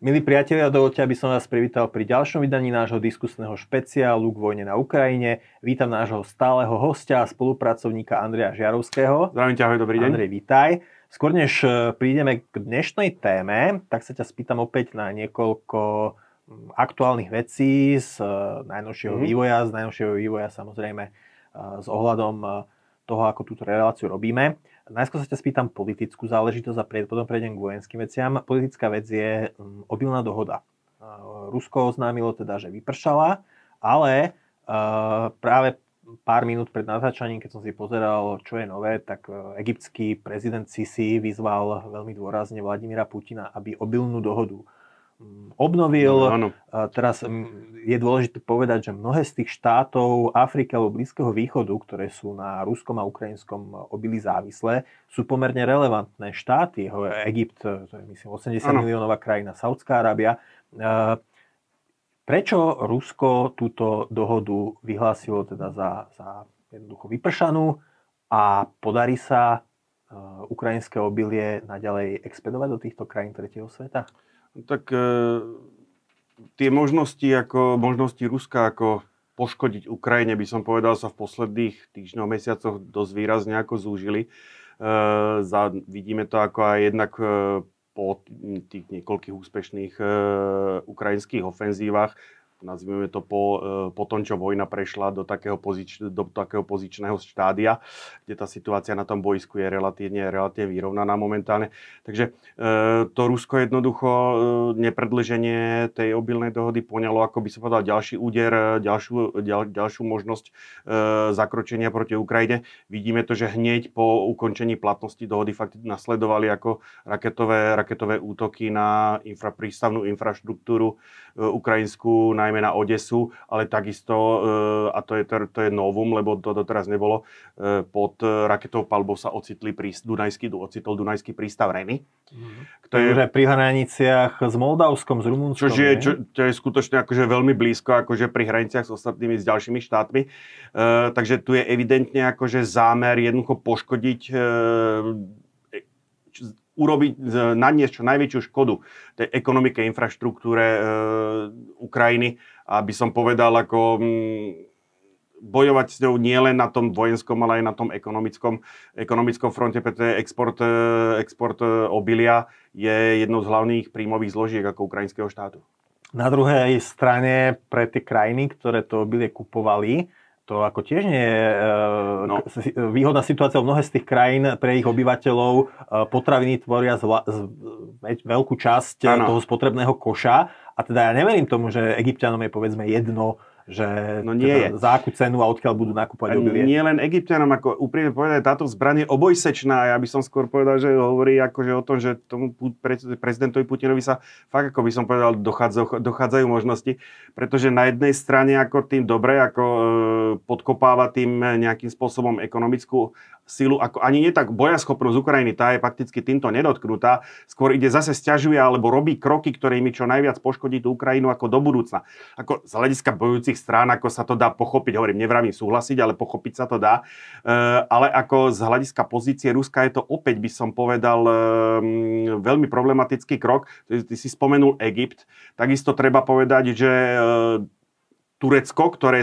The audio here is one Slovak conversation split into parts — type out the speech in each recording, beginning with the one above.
Milí priatelia, dovolte, aby som vás privítal pri ďalšom vydaní nášho diskusného špeciálu k vojne na Ukrajine. Vítam nášho stáleho hostia a spolupracovníka Andreja Žiarovského. Zdravím ťa, ahoj, dobrý deň. Andrej, vítaj. Skôr než e, prídeme k dnešnej téme, tak sa ťa spýtam opäť na niekoľko aktuálnych vecí z e, najnovšieho mm. vývoja, z najnovšieho vývoja samozrejme e, s ohľadom toho, ako túto reláciu robíme. Najskôr sa ťa spýtam politickú záležitosť a potom prejdem k vojenským veciam. Politická vec je mm, obilná dohoda. Rusko oznámilo teda, že vypršala, ale práve pár minút pred natáčaním, keď som si pozeral, čo je nové, tak e, egyptský prezident Sisi vyzval veľmi dôrazne Vladimíra Putina, aby obilnú dohodu obnovil. No, Teraz je dôležité povedať, že mnohé z tých štátov Afriky alebo Blízkeho východu, ktoré sú na ruskom a ukrajinskom obili závislé, sú pomerne relevantné štáty. Egypt, to je myslím 80 ano. miliónová krajina, Saudská Arábia. Prečo Rusko túto dohodu vyhlásilo teda za, za jednoducho vypršanú a podarí sa ukrajinské obilie naďalej expedovať do týchto krajín tretieho sveta? Tak e, tie možnosti, ako, možnosti Ruska ako poškodiť Ukrajine, by som povedal, sa v posledných týždňoch, mesiacoch dosť výrazne ako zúžili. E, za, vidíme to ako aj jednak e, po tých niekoľkých úspešných e, ukrajinských ofenzívach nazvime to po, e, po tom, čo vojna prešla do takého, pozič, do takého pozičného štádia, kde tá situácia na tom boisku je relatívne, relatívne vyrovnaná momentálne. Takže e, to Rusko jednoducho e, nepredlženie tej obilnej dohody poňalo, ako by som povedal, ďalší úder, ďalšiu, ďal, ďalšiu možnosť zakročenia proti Ukrajine. Vidíme to, že hneď po ukončení platnosti dohody fakt nasledovali ako raketové, raketové útoky na infra, prístavnú infraštruktúru ukrajinskú, na najmä na Odesu, ale takisto, eh, a to je, to je novum, lebo to doteraz nebolo, eh, pod raketovou palbou sa ocitli príst, Dunajský, ocitol Dunajský prístav Reny. Mm-hmm. je pri hraniciach s Moldavskom, s Rumunskom. Čo je, čo, čo je skutočne akože veľmi blízko akože pri hraniciach s ostatnými, s ďalšími štátmi. E, takže tu je evidentne akože zámer jednoducho poškodiť e, urobiť, naniesť čo najväčšiu škodu tej ekonomike, infraštruktúre e, Ukrajiny, aby som povedal, ako m, mm, bojovať s ňou nielen na tom vojenskom, ale aj na tom ekonomickom, ekonomickom fronte, pretože export, e, export e, obilia je jednou z hlavných príjmových zložiek ako ukrajinského štátu. Na druhej strane pre tie krajiny, ktoré to obilie kupovali, to ako tiež nie je e, no. výhodná situácia. Mnohé z tých krajín pre ich obyvateľov e, potraviny tvoria zla, z, veľkú časť ano. toho spotrebného koša. A teda ja neverím tomu, že egyptianom je povedzme jedno, že no nie teda je. za akú cenu a odkiaľ budú nakúpať obilie. Nie len egyptianom, ako úprimne povedať, táto zbraň je obojsečná. Ja by som skôr povedal, že hovorí akože o tom, že tomu prezidentovi Putinovi sa fakt, ako by som povedal, dochádzajú, dochádzajú možnosti, pretože na jednej strane ako tým dobre, ako e, podkopáva tým nejakým spôsobom ekonomickú silu, ako ani nie tak bojaschopnosť Ukrajiny, tá je fakticky týmto nedotknutá, skôr ide zase stiažuje alebo robí kroky, ktorými čo najviac poškodí tú Ukrajinu ako do budúcna. Ako z hľadiska bojujúcich strán, ako sa to dá pochopiť, hovorím, nevravím súhlasiť, ale pochopiť sa to dá. E, ale ako z hľadiska pozície Ruska je to opäť, by som povedal, e, veľmi problematický krok. Ty, si spomenul Egypt, takisto treba povedať, že e, Turecko, ktoré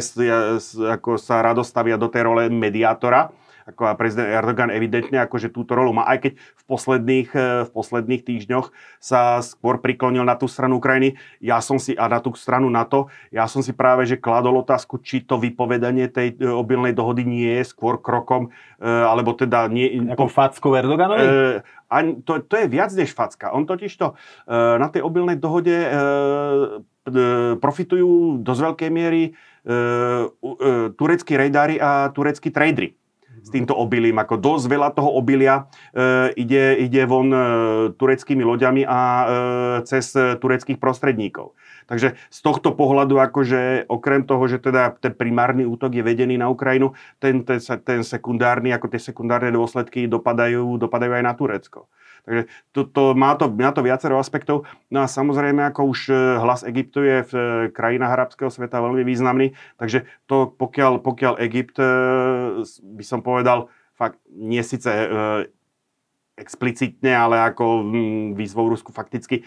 ako sa radostavia do tej role mediátora, ako prezident Erdogan evidentne akože túto rolu má, aj keď v posledných, e, v posledných týždňoch sa skôr priklonil na tú stranu Ukrajiny. Ja som si, a na tú stranu NATO, ja som si práve, že kladol otázku, či to vypovedanie tej e, obilnej dohody nie je skôr krokom, e, alebo teda nie... Ako po, fackou Erdoganovi? E, a to, to je viac než facka. On totiž to na tej obilnej dohode profitujú do veľkej miery tureckí rejdári a tureckí tradery s týmto obilím. Ako dosť veľa toho obilia e, ide, ide von e, tureckými loďami a e, cez tureckých prostredníkov. Takže z tohto pohľadu, akože okrem toho, že teda ten primárny útok je vedený na Ukrajinu, ten, ten, ten sekundárny, ako tie sekundárne dôsledky dopadajú, dopadajú aj na Turecko. Takže to, to, má, to, má to viacero aspektov. No a samozrejme, ako už e, hlas Egyptu je v e, krajinách arabského sveta veľmi významný, takže to pokiaľ, pokiaľ Egypt, e, by som povedal, fakt nie síce explicitne, ale ako mm, výzvou Rusku fakticky e,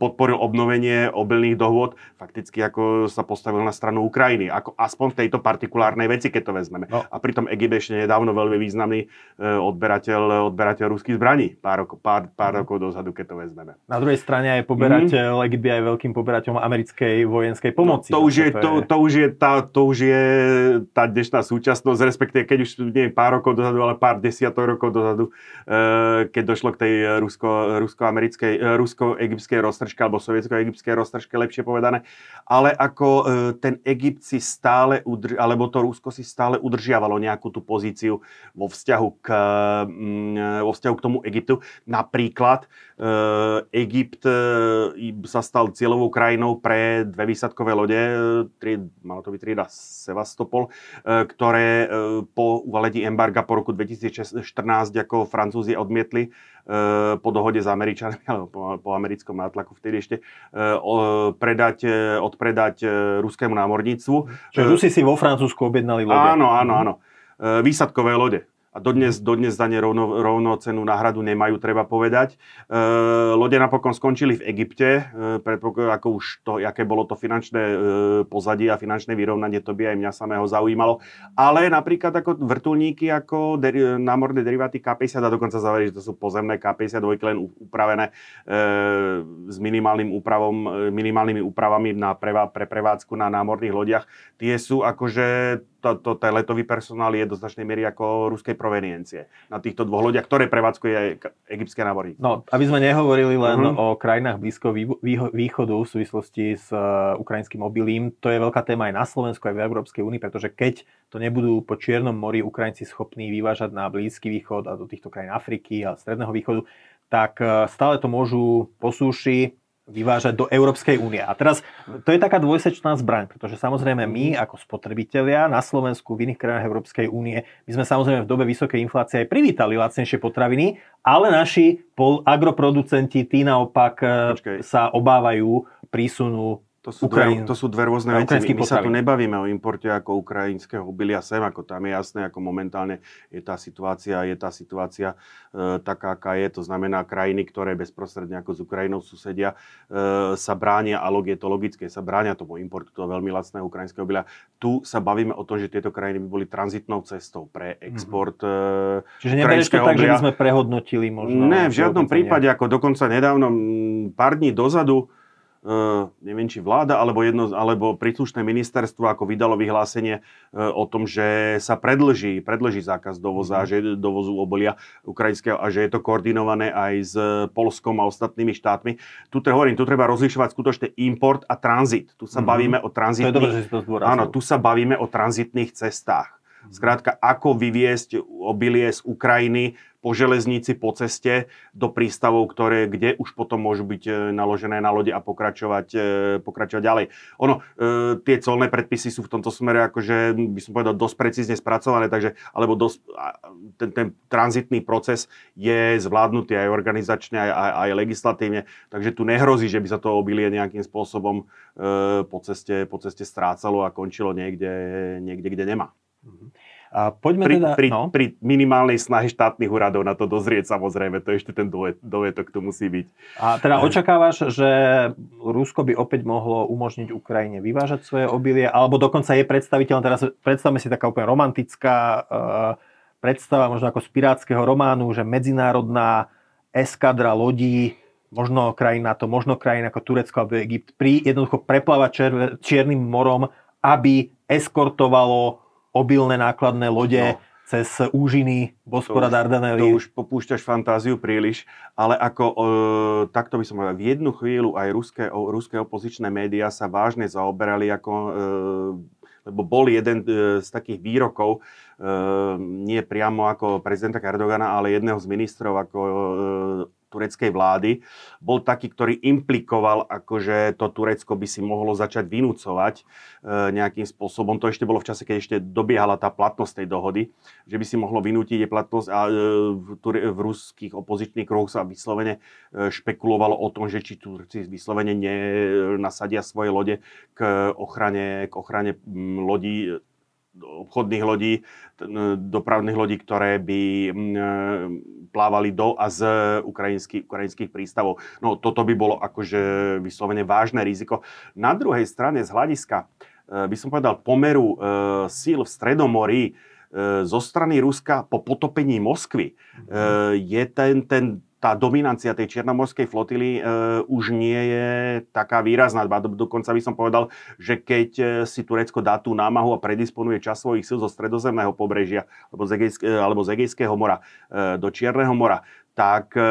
podporil obnovenie obilných dohôd, fakticky ako sa postavil na stranu Ukrajiny, ako aspoň v tejto partikulárnej veci, keď to vezmeme. No. A pritom Egypt ešte nedávno veľmi významný e, odberateľ, odberateľ ruských zbraní, pár, pár, pár mhm. rokov dozadu, keď to vezmeme. Na druhej strane aj poberateľ, mm. Egypt je aj veľkým poberateľom americkej vojenskej pomoci. No, to, už je, to, to, už je tá, to už je tá dnešná súčasnosť, respektíve keď už nie pár rokov dozadu, ale pár desiatok rokov dozadu, e, keď došlo k tej rusko, rusko-americkej, eh, rusko-egyptskej roztržke, alebo sovietsko-egyptskej roztržke, lepšie povedané. Ale ako eh, ten Egypt si stále, udr- alebo to Rusko si stále udržiavalo nejakú tú pozíciu vo vzťahu k, mm, vo vzťahu k tomu Egyptu. Napríklad eh, Egypt sa stal cieľovou krajinou pre dve výsadkové lode, tri, malo to byť trieda Sevastopol, ktoré po uvalení embarga po roku 2014 ako Francúzi odmietli odmietli e, po dohode s Američanmi, alebo po, po americkom nátlaku vtedy ešte, e, predať, e, odpredať ruskému námorníctvu. Čiže Rusi si vo Francúzsku objednali lode. Áno, áno, áno. Výsadkové lode a dodnes, dodnes za ne rovno, rovnocenú náhradu nemajú, treba povedať. E, lode napokon skončili v Egypte, e, ako už to, aké bolo to finančné e, pozadie a finančné vyrovnanie, to by aj mňa samého zaujímalo. Ale napríklad ako vrtulníky, ako deri- námorné deriváty K-50 a dokonca zaveri, že to sú pozemné K-52 len upravené e, s minimálnym úpravom, e, minimálnymi úpravami na preva, pre prevádzku na námorných lodiach. Tie sú akože to, to, ten letový personál je do značnej miery ako ruskej proveniencie na týchto dvoch lodiach, ktoré prevádzkuje aj egyptské nábory. No, aby sme nehovorili len uh-huh. o krajinách blízko východu v súvislosti s uh, ukrajinským obilím, to je veľká téma aj na Slovensku, aj v Európskej únii, pretože keď to nebudú po Čiernom mori Ukrajinci schopní vyvážať na Blízky východ a do týchto krajín Afriky a Stredného východu, tak uh, stále to môžu po súši vyvážať do Európskej únie. A teraz to je taká dvojsečná zbraň, pretože samozrejme my ako spotrebitelia na Slovensku, v iných krajinách Európskej únie, my sme samozrejme v dobe vysokej inflácie aj privítali lacnejšie potraviny, ale naši pol agroproducenti, tí naopak eh, Počkej. sa obávajú prísunu to sú, dve, to sú dve rôzne veci. My, my sa tu nebavíme o importe ako ukrajinského obilia sem, ako tam je jasné, ako momentálne je tá situácia, je tá situácia e, taká, aká je. To znamená, krajiny, ktoré bezprostredne ako s Ukrajinou susedia, e, sa bránia, a je to logické, sa bránia tomu importu toho veľmi lacného ukrajinského obilia. Tu sa bavíme o tom, že tieto krajiny by boli tranzitnou cestou pre mhm. export mm-hmm. Čiže neberieš to tak, že by sme prehodnotili možno? Ne, v žiadnom prípade, ako dokonca nedávno, pár dní dozadu, neviem, či vláda alebo, jedno, alebo príslušné ministerstvo ako vydalo vyhlásenie uh, o tom, že sa predlží, predlží zákaz dovoza, mm. že dovozu obolia ukrajinského a že je to koordinované aj s Polskom a ostatnými štátmi. Tu treba, hovorím, tu treba rozlišovať skutočne import a tranzit. Tu sa mm. bavíme o tranzitných... To je dobré, že si to Áno, tu sa bavíme o tranzitných cestách. Skrátka, ako vyviesť obilie z Ukrajiny po železnici, po ceste do prístavov, ktoré, kde už potom môžu byť e, naložené na lode a pokračovať, e, pokračovať ďalej. Ono, e, tie colné predpisy sú v tomto smere, akože by som povedal, dosť precízne spracované, takže, alebo dosť, ten, ten tranzitný proces je zvládnutý aj organizačne, aj, aj, aj legislatívne, takže tu nehrozí, že by sa to obilie nejakým spôsobom po ceste, po ceste strácalo a končilo niekde, niekde kde nemá. A poďme pri, teda, pri, no. pri minimálnej snahe štátnych úradov na to dozrieť samozrejme, to ešte ten dovetok tu musí byť. A teda očakávaš, že Rusko by opäť mohlo umožniť Ukrajine vyvážať svoje obilie, alebo dokonca je predstaviteľ, teraz predstavme si taká úplne romantická uh, predstava, možno ako z pirátskeho románu, že medzinárodná eskadra lodí možno krajina to, možno krajina ako Turecko alebo Egypt, pri jednoducho preplávať Čiernym morom, aby eskortovalo obilné nákladné lode no. cez úžiny Bospora Dardanely. To už popúšťaš fantáziu príliš, ale ako e, takto by som povedal, v jednu chvíľu aj ruské, o, ruské opozičné médiá sa vážne zaoberali ako e, lebo bol jeden z takých výrokov, nie priamo ako prezidenta Erdogana, ale jedného z ministrov ako tureckej vlády, bol taký, ktorý implikoval, akože to Turecko by si mohlo začať vynúcovať e, nejakým spôsobom. To ešte bolo v čase, keď ešte dobiehala tá platnosť tej dohody, že by si mohlo vynútiť je platnosť a e, v, v ruských opozičných kruhoch sa vyslovene e, špekulovalo o tom, že či Turci vyslovene nenasadia svoje lode k ochrane, k ochrane lodí obchodných lodí, dopravných lodí, ktoré by plávali do a z ukrajinských, ukrajinských prístavov. No toto by bolo akože vyslovene vážne riziko. Na druhej strane z hľadiska, e, by som povedal, pomeru e, síl v Stredomorí, e, zo strany Ruska po potopení Moskvy je ten, ten tá dominancia tej čiernomorskej flotily e, už nie je taká výrazná. Do, dokonca by som povedal, že keď e, si Turecko dá tú námahu a predisponuje čas svojich síl zo stredozemného pobrežia alebo z, Egejsk- e, alebo z Egejského mora e, do Čierneho mora, tak e,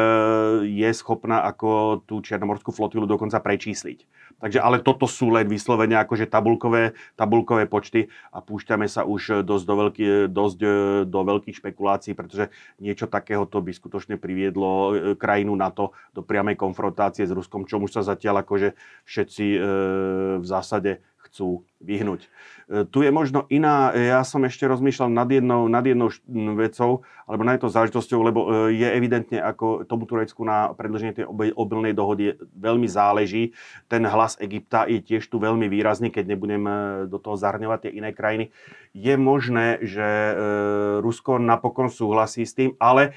je schopná ako tú čiernomorskú flotilu dokonca prečísliť. Takže, ale toto sú len vyslovene akože tabulkové, tabulkové počty a púšťame sa už dosť do, veľký, dosť e, do veľkých špekulácií, pretože niečo takého to by skutočne priviedlo e, krajinu NATO do priamej konfrontácie s Ruskom, čomu sa zatiaľ akože všetci e, v zásade chcú vyhnúť. E, tu je možno iná, ja som ešte rozmýšľal nad jednou, nad jednou vecou, alebo nad jednou záležitosťou, lebo e, je evidentne, ako tomu Turecku na predlženie tej obilnej dohody veľmi záleží. Ten hlas Egypta je tiež tu veľmi výrazný, keď nebudem e, do toho zahrňovať tie iné krajiny. Je možné, že Rusko napokon súhlasí s tým, ale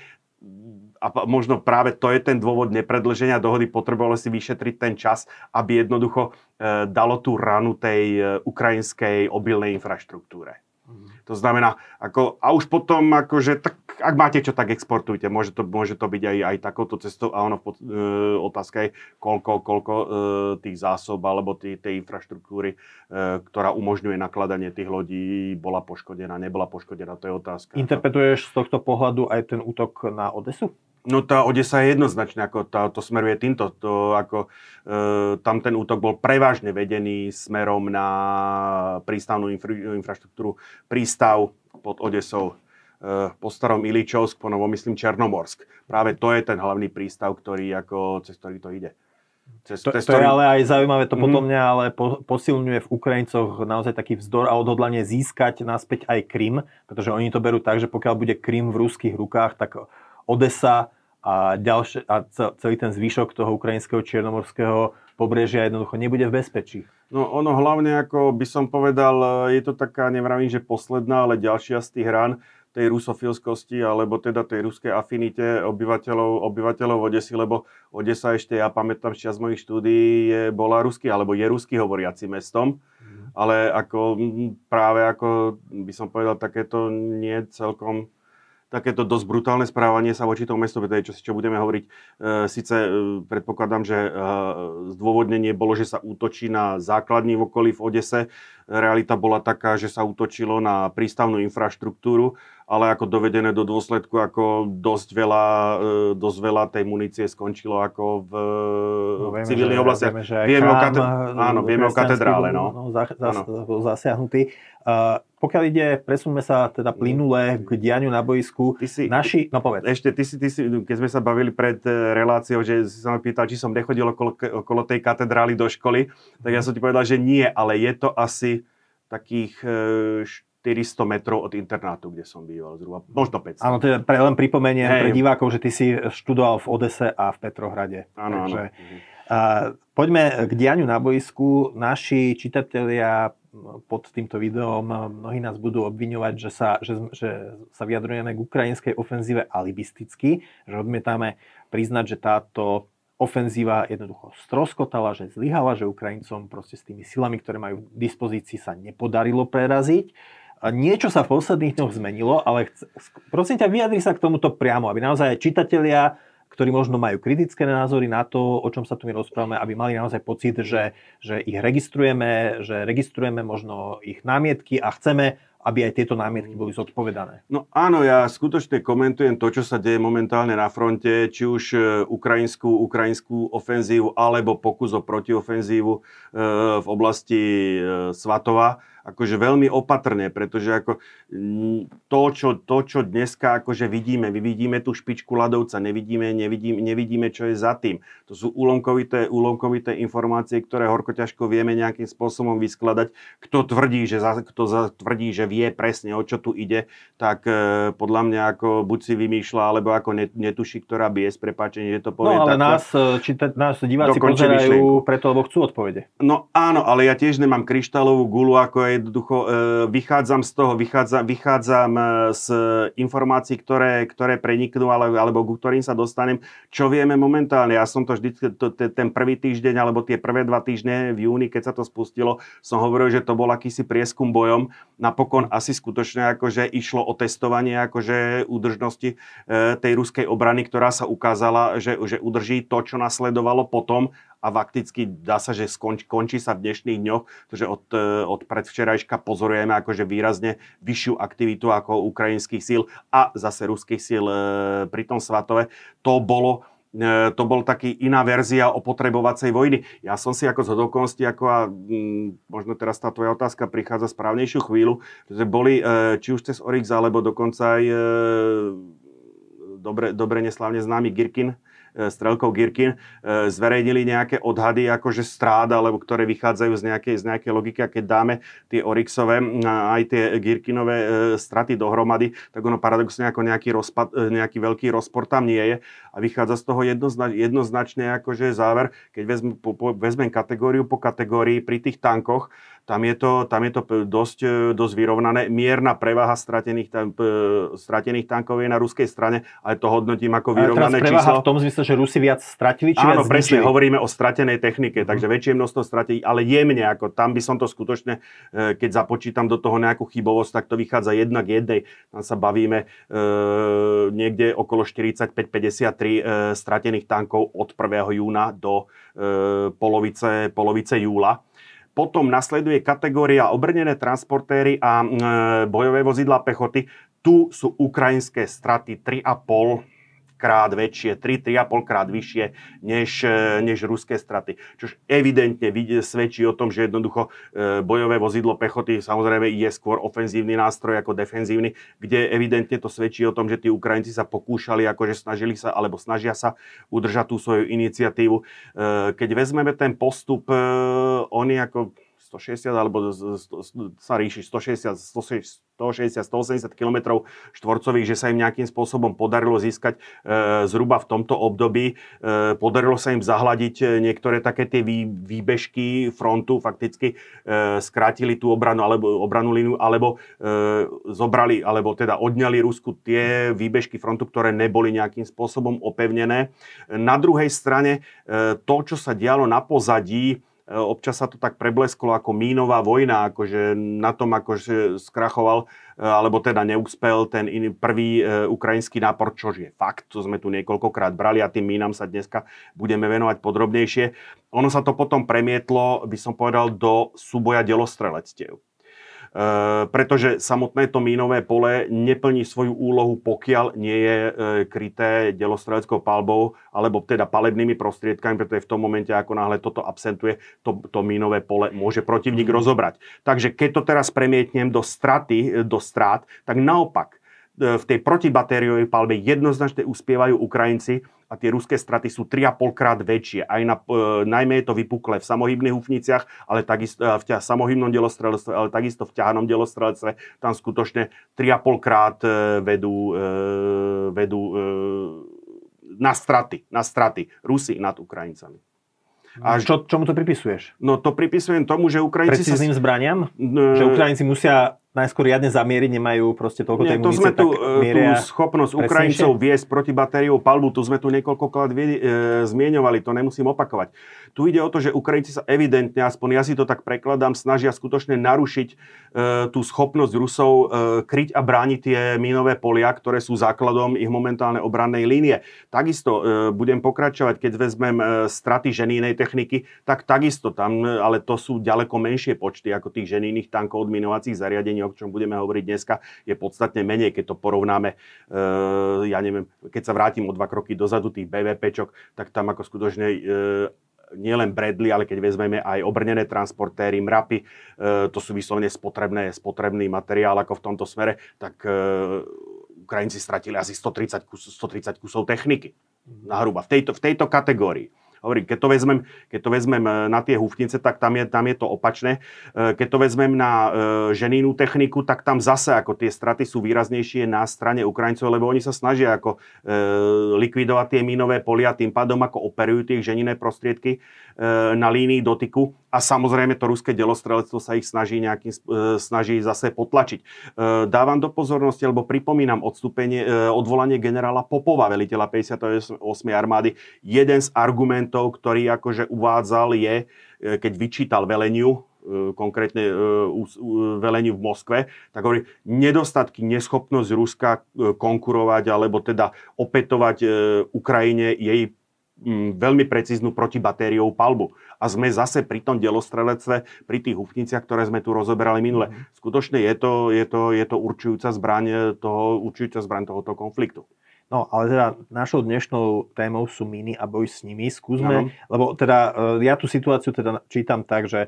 a možno práve to je ten dôvod nepredlženia dohody, potrebovalo si vyšetriť ten čas, aby jednoducho e, dalo tú ranu tej e, ukrajinskej obilnej infraštruktúre. To znamená, ako, a už potom, akože, tak, ak máte čo, tak exportujte. Môže to, môže to byť aj, aj takouto cestou. A ono, e, otázka je, koľko, koľko e, tých zásob alebo tý, tej infraštruktúry, e, ktorá umožňuje nakladanie tých lodí, bola poškodená, nebola poškodená. To je otázka. Interpretuješ z tohto pohľadu aj ten útok na Odesu? No tá Odesa je jednoznačne, ako tá, to smeruje týmto. To, ako, e, tam ten útok bol prevažne vedený smerom na prístavnú infra, infraštruktúru. Prístav pod Odesou e, po starom Iličovsk, po novom myslím Černomorsk. Práve to je ten hlavný prístav, ktorý, ako, cez ktorý to ide. Cez, to, cez to ktorý... je ale aj zaujímavé, to mm. potom mňa ale po, posilňuje v Ukrajincoch naozaj taký vzdor a odhodlanie získať naspäť aj Krym, pretože oni to berú tak, že pokiaľ bude Krym v ruských rukách, tak Odesa a, ďalšie, a celý ten zvyšok toho ukrajinského čiernomorského pobrežia jednoducho nebude v bezpečí. No ono hlavne, ako by som povedal, je to taká, nevravím, že posledná, ale ďalšia z tých rán tej rusofilskosti, alebo teda tej ruskej afinite obyvateľov, obyvateľov Odesy, lebo Odesa ešte, ja pamätám z čas mojich štúdií, je, bola rusky, alebo je rusky hovoriaci mestom, mm. ale ako práve ako by som povedal, takéto nie celkom takéto dosť brutálne správanie sa voči tomu mestu, čo si čo budeme hovoriť. Sice e, predpokladám, že e, zdôvodnenie bolo, že sa útočí na základní v okolí v Odese. Realita bola taká, že sa útočilo na prístavnú infraštruktúru ale ako dovedené do dôsledku, ako dosť veľa, e, dosť veľa tej munície skončilo ako v no, vieme, civilných oblastiach. Vieme, že vieme, o, kate- áno, vieme o katedrále. No. No, za, za, zasiahnutý. Uh, pokiaľ ide, presuňme sa teda plynule k dianiu na boisku. Ty si, naši, no povedz. Ešte, ty si, ty si, keď sme sa bavili pred e, reláciou, že si sa ma pýtal, či som nechodil okolo, okolo tej katedrály do školy, tak ja som ti povedal, že nie, ale je to asi takých 400 metrov od internátu, kde som býval, zhruba možno 500. Áno, teda pre, len pripomeniem hey. pre divákov, že ty si študoval v Odese a v Petrohrade. Áno, Takže, áno. A, poďme k dianiu na boisku. Naši čitatelia pod týmto videom, mnohí nás budú obviňovať, že sa, že, že sa vyjadrujeme k ukrajinskej ofenzíve alibisticky, že odmietame priznať, že táto ofenzíva jednoducho stroskotala, že zlyhala, že Ukrajincom proste s tými silami, ktoré majú v dispozícii, sa nepodarilo preraziť. Niečo sa v posledných dňoch zmenilo, ale chc- prosím ťa, vyjadri sa k tomuto priamo, aby naozaj čitatelia, ktorí možno majú kritické názory na to, o čom sa tu my rozprávame, aby mali naozaj pocit, že, že ich registrujeme, že registrujeme možno ich námietky a chceme, aby aj tieto námietky boli zodpovedané. No áno, ja skutočne komentujem to, čo sa deje momentálne na fronte, či už e, ukrajinskú, ukrajinskú ofenzívu alebo pokus o protiofenzívu e, v oblasti e, Svatova akože veľmi opatrne, pretože ako to, čo, to, čo dneska akože vidíme, my vidíme tú špičku ľadovca, nevidíme, nevidíme, nevidíme, čo je za tým. To sú úlomkovité, úlomkovité informácie, ktoré horko ťažko vieme nejakým spôsobom vyskladať. Kto tvrdí, že, za, kto za, tvrdí, že vie presne, o čo tu ide, tak e, podľa mňa ako buď si vymýšľa, alebo ako netuší, ktorá bie, s prepáčením, že to povie No ale takto. nás, e, či te, nás diváci pozerajú preto, lebo chcú odpovede. No áno, ale ja tiež nemám kryštálovú gulu, ako je jednoducho, e, vychádzam z toho, vychádzam, vychádzam e, z informácií, ktoré, ktoré preniknú, ale, alebo ku ktorým sa dostanem, čo vieme momentálne. Ja som to vždy, to, ten prvý týždeň, alebo tie prvé dva týždne v júni, keď sa to spustilo, som hovoril, že to bol akýsi prieskum bojom. Napokon asi skutočne akože išlo o testovanie akože údržnosti e, tej ruskej obrany, ktorá sa ukázala, že, že udrží to, čo nasledovalo potom a fakticky dá sa, že skonč, končí sa v dnešných dňoch, pretože od, e, od predvčerajška pozorujeme akože výrazne vyššiu aktivitu ako ukrajinských síl a zase ruských síl e, pri tom Svatove. To bolo e, to bol taký iná verzia opotrebovacej vojny. Ja som si ako z hodokonosti, ako a m, možno teraz tá tvoja otázka prichádza správnejšiu chvíľu, že boli či už cez Oryx, alebo dokonca aj dobre, dobre neslávne známy Girkin, E, strelkou Girkin, e, zverejnili nejaké odhady akože strát, alebo ktoré vychádzajú z nejakej, z nejakej logiky. Keď dáme tie Oryxové aj tie Girkinové e, straty dohromady, tak ono paradoxne ako nejaký, rozpad, nejaký veľký rozpor tam nie je. A vychádza z toho jednoznač, jednoznačne akože záver, keď vezm, po, po, vezmem kategóriu po kategórii pri tých tankoch, tam je to, tam je to dosť, dosť vyrovnané. Mierna prevaha stratených, tam, stratených tankov je na ruskej strane, ale to hodnotím ako vyrovnané teraz číslo. v tom zmysle, že Rusi viac stratili, či Áno, viac presne, zničili? hovoríme o stratenej technike, mm. takže väčšie množstvo stratení, ale jemne, ako tam by som to skutočne, e, keď započítam do toho nejakú chybovosť, tak to vychádza jedna k jednej. Tam sa bavíme e, niekde okolo 45-53 e, stratených tankov od 1. júna do e, polovice, polovice júla. Potom nasleduje kategória obrnené transportéry a e, bojové vozidla pechoty. Tu sú ukrajinské straty 3,5 krát väčšie, 3-3,5 krát vyššie než, e, než ruské straty. Čož evidentne svedčí o tom, že jednoducho e, bojové vozidlo pechoty samozrejme je skôr ofenzívny nástroj ako defenzívny, kde evidentne to svedčí o tom, že tí Ukrajinci sa pokúšali, akože snažili sa, alebo snažia sa udržať tú svoju iniciatívu. E, keď vezmeme ten postup, oni ako 160 alebo sa ríši 160, 160 160-180 km štvorcových, že sa im nejakým spôsobom podarilo získať e, zhruba v tomto období. E, podarilo sa im zahladiť e, niektoré také tie vý, výbežky frontu, fakticky e, skrátili tú obranu alebo obranú línu, alebo zobrali, alebo teda odňali Rusku tie výbežky frontu, ktoré neboli nejakým spôsobom opevnené. Na druhej strane to, čo sa dialo na pozadí, občas sa to tak preblesklo ako mínová vojna, akože na tom akože skrachoval, e, alebo teda neúspel ten iný, prvý e, ukrajinský nápor, čo je fakt, to sme tu niekoľkokrát brali a tým mínam sa dneska budeme venovať podrobnejšie. Ono sa to potom premietlo, by som povedal, do súboja delostrelectiev. E, pretože samotné to mínové pole neplní svoju úlohu, pokiaľ nie je e, kryté delostreleckou palbou alebo teda palebnými prostriedkami, pretože v tom momente, ako náhle toto absentuje, to, to mínové pole môže protivník rozobrať. Takže keď to teraz premietnem do straty, do strát, tak naopak v tej protibatériovej palbe jednoznačne uspievajú Ukrajinci a tie ruské straty sú 3,5 krát väčšie. Aj na, e, najmä je to vypuklé v samohybných hufniciach, ale takisto v ťa, samohybnom delostrelstve, ale takisto v ťahanom delostrelectve. Tam skutočne 3,5 krát e, vedú, e, vedú e, na straty, na straty Rusy nad Ukrajincami. A čo, čomu to pripisuješ? No to pripisujem tomu, že Ukrajinci Precízným sa... zbraniam? Že Ukrajinci musia najskôr riadne zamieriť, nemajú proste toľko tej to sme tu, e, tú schopnosť presnejšie? Ukrajincov viesť proti batériou palbu, tu sme tu niekoľkokrát e, zmieňovali, to nemusím opakovať. Tu ide o to, že Ukrajinci sa evidentne, aspoň ja si to tak prekladám, snažia skutočne narušiť e, tú schopnosť Rusov e, kryť a brániť tie mínové polia, ktoré sú základom ich momentálnej obrannej línie. Takisto e, budem pokračovať, keď vezmem e, straty ženínej techniky, tak takisto tam, e, ale to sú ďaleko menšie počty ako tých ženínych tankov odminovacích zariadení, o čom budeme hovoriť dneska, je podstatne menej, keď to porovnáme, e, ja neviem, keď sa vrátim o dva kroky dozadu tých BVPčok, tak tam ako skutočne e, nielen Bradley, ale keď vezmeme aj obrnené transportéry, mrapy, to sú vyslovene spotrebné, spotrebný materiál ako v tomto smere, tak Ukrajinci stratili asi 130, kus, 130 kusov techniky. Nahruba. V tejto, v tejto kategórii. Hovorím, keď to vezmem, keď to vezmem e, na tie húfnice, tak tam je, tam je to opačné. E, keď to vezmem na e, ženínú techniku, tak tam zase ako tie straty sú výraznejšie na strane Ukrajincov, lebo oni sa snažia ako likvidovať tie mínové polia, tým pádom ako operujú tie ženinné prostriedky na línii dotyku a samozrejme to ruské delostrelectvo sa ich snaží nejakým snaží zase potlačiť. Dávam do pozornosti, alebo pripomínam odstúpenie, odvolanie generála Popova, veliteľa 58. armády. Jeden z argumentov argumentov, ktorý akože uvádzal je, e, keď vyčítal veleniu, e, konkrétne e, veleniu v Moskve, tak hovorí, nedostatky, neschopnosť Ruska konkurovať alebo teda opätovať Ukrajine jej veľmi precíznu protibatériovú palbu. A sme zase pri tom delostrelectve, pri tých hufniciach, ktoré sme tu rozoberali minule. Mhm. Skutočne je to, je to, je to určujúca zbraň toho, určujúca zbraň tohoto konfliktu. No, ale teda našou dnešnou témou sú miny a boj s nimi. Skúsme, no. lebo teda e, ja tú situáciu teda čítam tak, že e,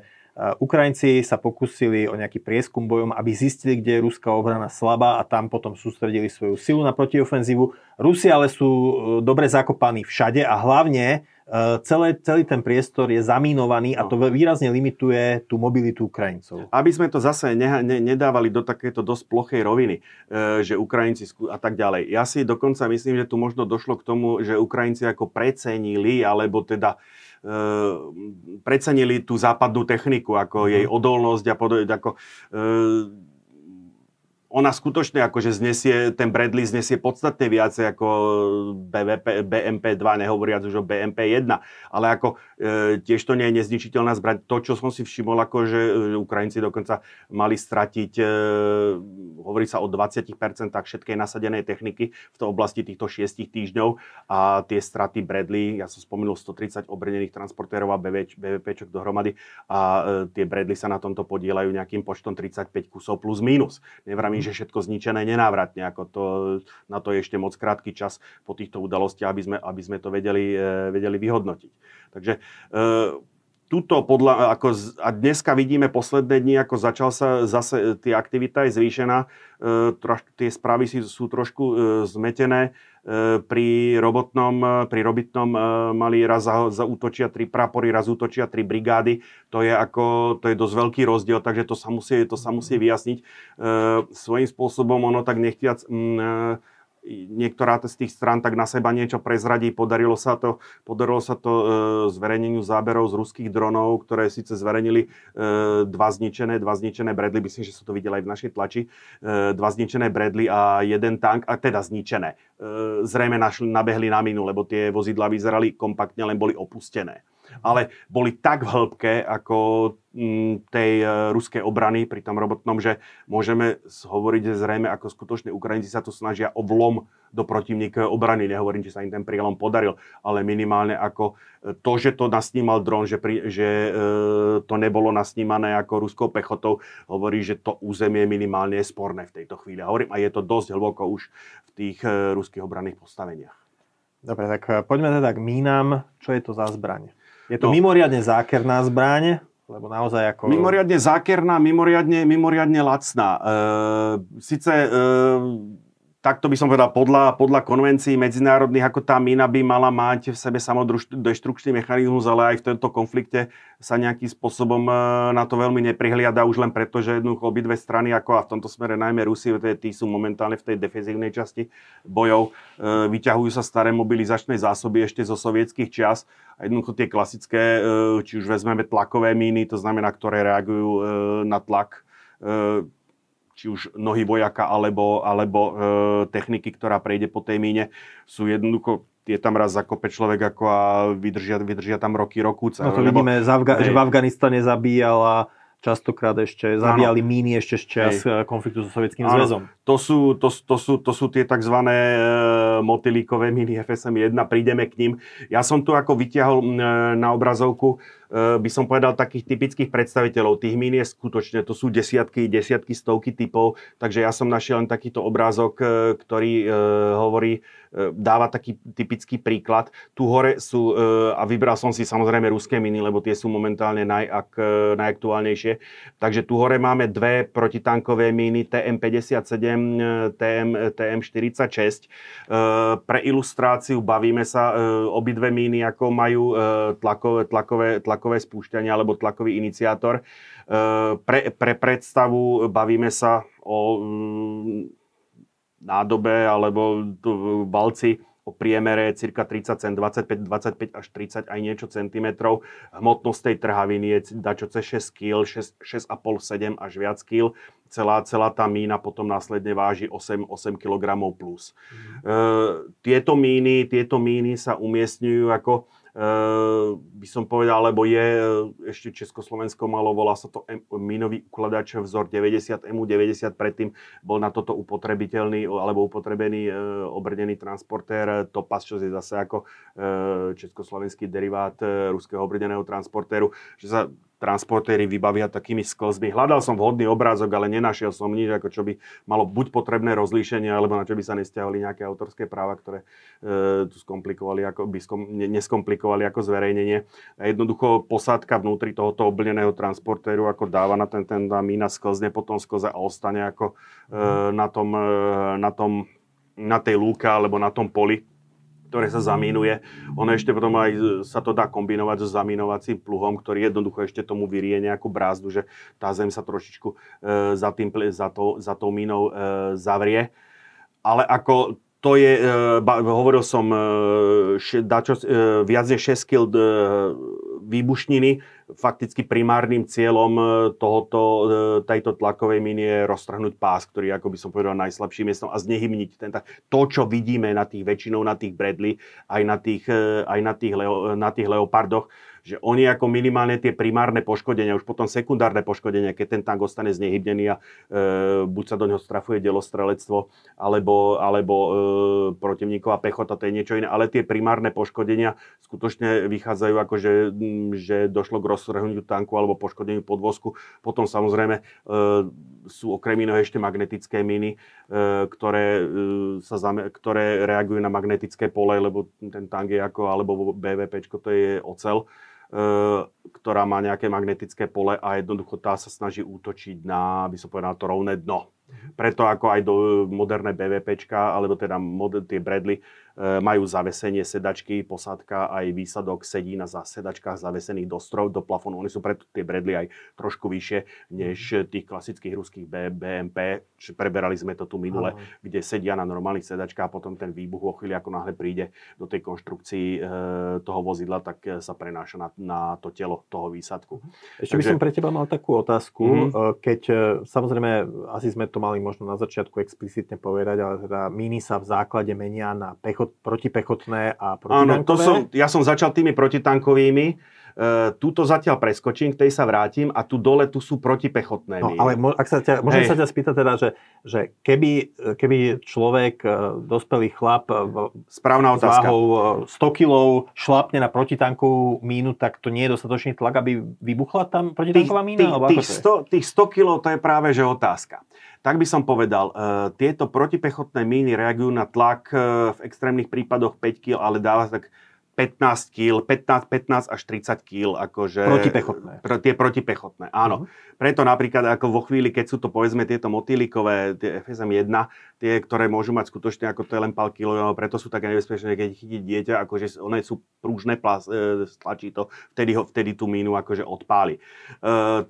Ukrajinci sa pokúsili o nejaký prieskum bojom, aby zistili, kde je ruská obrana slabá a tam potom sústredili svoju silu na protiofenzívu. Rusi ale sú e, dobre zakopaní všade a hlavne celé, celý ten priestor je zamínovaný a to no. výrazne limituje tú mobilitu Ukrajincov. Aby sme to zase ne, ne, nedávali do takéto dosť plochej roviny, e, že Ukrajinci a tak ďalej. Ja si dokonca myslím, že tu možno došlo k tomu, že Ukrajinci ako precenili, alebo teda e, precenili tú západnú techniku, ako mm. jej odolnosť a podobne. Ako, e, ona skutočne akože znesie, ten Bradley znesie podstatne viacej ako BVP, BMP2, nehovoriac už o BMP1, ale ako e, tiež to nie je nezničiteľná zbraň. To, čo som si všimol, ako že e, Ukrajinci dokonca mali stratiť, e, hovorí sa o 20% všetkej nasadenej techniky v tej oblasti týchto 6 týždňov a tie straty Bradley, ja som spomenul 130 obrnených transportérov a BVP, BVPčok dohromady a e, tie Bradley sa na tomto podielajú nejakým počtom 35 kusov plus minus. Nevravím, že všetko zničené nenávratne. Ako to, na to je ešte moc krátky čas po týchto udalostiach, aby sme, aby sme to vedeli, e, vedeli vyhodnotiť. Takže e, tuto podľa, ako, a dneska vidíme posledné dni, ako začal sa zase, tie aktivita je zvýšená, e, troš, tie správy sú trošku e, zmetené, e, pri robotnom, pri robitnom e, mali raz za, za útočia tri prapory, raz útočia tri brigády, to je ako, to je dosť veľký rozdiel, takže to sa musí, to sa musí vyjasniť. E, svojím spôsobom ono tak nechtiac, m, e, niektorá z tých strán tak na seba niečo prezradí. Podarilo sa to, podarilo sa to e, zverejneniu záberov z ruských dronov, ktoré síce zverejnili e, dva zničené, dva zničené Bradley, myslím, že sa to videli aj v našej tlači, e, dva zničené Bradley a jeden tank, a teda zničené. E, zrejme našli, nabehli na minu, lebo tie vozidla vyzerali kompaktne, len boli opustené ale boli tak v hĺbke ako mm, tej e, ruskej obrany pri tom robotnom, že môžeme hovoriť, zrejme ako skutočne Ukrajinci sa tu snažia o vlom do protivníkovej obrany. Nehovorím, že sa im ten prielom podaril, ale minimálne ako e, to, že to nasnímal dron, že, pri, že e, to nebolo nasnímané ako ruskou pechotou, hovorí, že to územie minimálne je sporné v tejto chvíli. Hovorím, a je to dosť hlboko už v tých e, ruských obranných postaveniach. Dobre, tak e, poďme teda k mínam. Čo je to za zbraň? Je to no. mimoriadne zákerná zbraň, lebo naozaj ako... Mimoriadne zákerná, mimoriadne, mimoriadne lacná. E, Sice e, takto by som povedal, podľa, podľa konvencií medzinárodných, ako tá mina by mala mať v sebe samodeštrukčný mechanizmus, ale aj v tomto konflikte sa nejakým spôsobom e, na to veľmi neprihliada už len preto, že jednoducho obidve strany, ako a v tomto smere najmä Rusi, tí sú momentálne v tej defenzívnej časti bojov, e, vyťahujú sa staré mobilizačné zásoby ešte zo sovietských čias. A jednoducho tie klasické, e, či už vezmeme tlakové míny, to znamená, ktoré reagujú na tlak, či už nohy vojaka alebo, alebo e, techniky, ktorá prejde po tej míne, sú jednoducho je tam raz zakope človek ako a vydržia, vydržia tam roky, roku. No to lebo, vidíme, Afga- že v Afganistane zabíjala častokrát ešte zabíjali míny ešte z čas Hej. konfliktu so Sovietským ano. zväzom. To sú, to, to, sú, to sú tie tzv. E, motylíkové míny FSM-1, prídeme k ním. Ja som tu ako vyťahol e, na obrazovku by som povedal takých typických predstaviteľov. Tých mín je skutočne, to sú desiatky, desiatky, stovky typov, takže ja som našiel len takýto obrázok, ktorý hovorí, dáva taký typický príklad. Tu hore sú, a vybral som si samozrejme ruské miny, lebo tie sú momentálne najak, najaktuálnejšie. Takže tu hore máme dve protitankové míny TM57, TM, TM46. Pre ilustráciu bavíme sa, obidve míny ako majú tlakové, tlakové, tlakové spúšťanie alebo tlakový iniciátor. Pre, pre predstavu bavíme sa o mm, nádobe alebo balci o priemere cirka 30 cm, 25, 25 až 30 aj niečo centimetrov. Hmotnosť tej trhaviny je dačo cez 6 kg, 6,5, 7 až viac kg. Celá, celá tá mína potom následne váži 8, 8 kg plus. Mm. E, tieto, míny, tieto míny sa umiestňujú ako by som povedal, lebo je, e, ešte Československo malo, volá sa to minový ukladač vzor 90, MU90, predtým bol na toto upotrebiteľný alebo upotrebený e, obrnený transportér. Topas, čo je zase ako e, československý derivát ruského obrneného transportéru, že sa transportéry vybavia takými sklzmi. Hľadal som vhodný obrázok, ale nenašiel som nič, ako čo by malo buď potrebné rozlíšenie, alebo na čo by sa nestiahli nejaké autorské práva, ktoré e, tu skomplikovali, ako, by skom, ne, neskomplikovali ako zverejnenie. A jednoducho posádka vnútri tohoto oblneného transportéru ako dáva na ten, ten tá mína sklzne potom sklze a ostane ako e, na, tom, e, na, tom, na tej lúke alebo na tom poli ktoré sa zamínuje. Ono ešte potom aj sa to dá kombinovať so zamínovacím pluhom, ktorý jednoducho ešte tomu vyrie nejakú brázdu, že tá zem sa trošičku e, za, tým, za, to, za tou mínou e, zavrie. Ale ako to je, e, hovoril som, e, dačo, viac než 6 kg výbušniny, fakticky primárnym cieľom e, tohoto, e, tejto tlakovej miny je roztrhnúť pás, ktorý, ako by som povedal, najslabším miestom a znehybniť ten, to, čo vidíme na tých väčšinou na tých Bradley, aj na tých, e, aj na tých, leo, na tých Leopardoch, že oni ako minimálne tie primárne poškodenia, už potom sekundárne poškodenia, keď ten tank ostane znehybnený a e, buď sa do neho strafuje delostrelectvo, alebo, alebo e, protivníková pechota, to je niečo iné, ale tie primárne poškodenia skutočne vychádzajú ako, že, že došlo k roztrhnutiu tanku alebo poškodeniu podvozku. Potom samozrejme e, sú okrem iného ešte magnetické miny, e, ktoré, e, sa zame, ktoré reagujú na magnetické pole, lebo ten tank je ako, alebo BVP, to je ocel. E, ktorá má nejaké magnetické pole a jednoducho tá sa snaží útočiť na, by som povedal, to rovné dno. Preto ako aj do moderné BVPčka, alebo teda mod, tie Bradley, majú zavesenie sedačky, posádka aj výsadok sedí na sedačkách zavesených do strov, do plafónu. Oni sú preto tie bredly aj trošku vyššie než tých klasických ruských BMP. Preberali sme to tu minule, Aha. kde sedia na normálnych sedačkách a potom ten výbuch vo chvíli, ako náhle príde do tej konštrukcii e, toho vozidla, tak e, sa prenáša na, na to telo toho výsadku. Ešte Takže... by som pre teba mal takú otázku. Mm-hmm. Keď, samozrejme, asi sme to mali možno na začiatku explicitne povedať, ale teda míny sa v základe menia na pechot protipechotné a protitankové? Áno, to som, ja som začal tými protitankovými. Uh, túto zatiaľ preskočím, k tej sa vrátim a tu dole tu sú protipechotné. No, ale mo- ak sa ťa, môžem Hej. sa ťa spýtať teda, že, že keby, keby človek, e, dospelý chlap e, v, Správna otázka. váhou 100 kg šlapne na protitankovú mínu, tak to nie je dostatočný tlak, aby vybuchla tam protitanková mína? Tých, tých, 100, tých 100 kg to je práve že otázka tak by som povedal, e, tieto protipechotné míny reagujú na tlak e, v extrémnych prípadoch 5 kg, ale dáva tak 15 kg, 15, 15 až 30 kg. Akože, protipechotné. Pro, tie protipechotné, áno. Uh-huh. Preto napríklad ako vo chvíli, keď sú to povedzme tieto motýlikové, tie FSM 1, tie, ktoré môžu mať skutočne ako to je len pár kg, preto sú také nebezpečné, keď chytí dieťa, akože one sú prúžne, plas, e, stlačí to, vtedy, ho, vtedy tú mínu akože odpáli. E,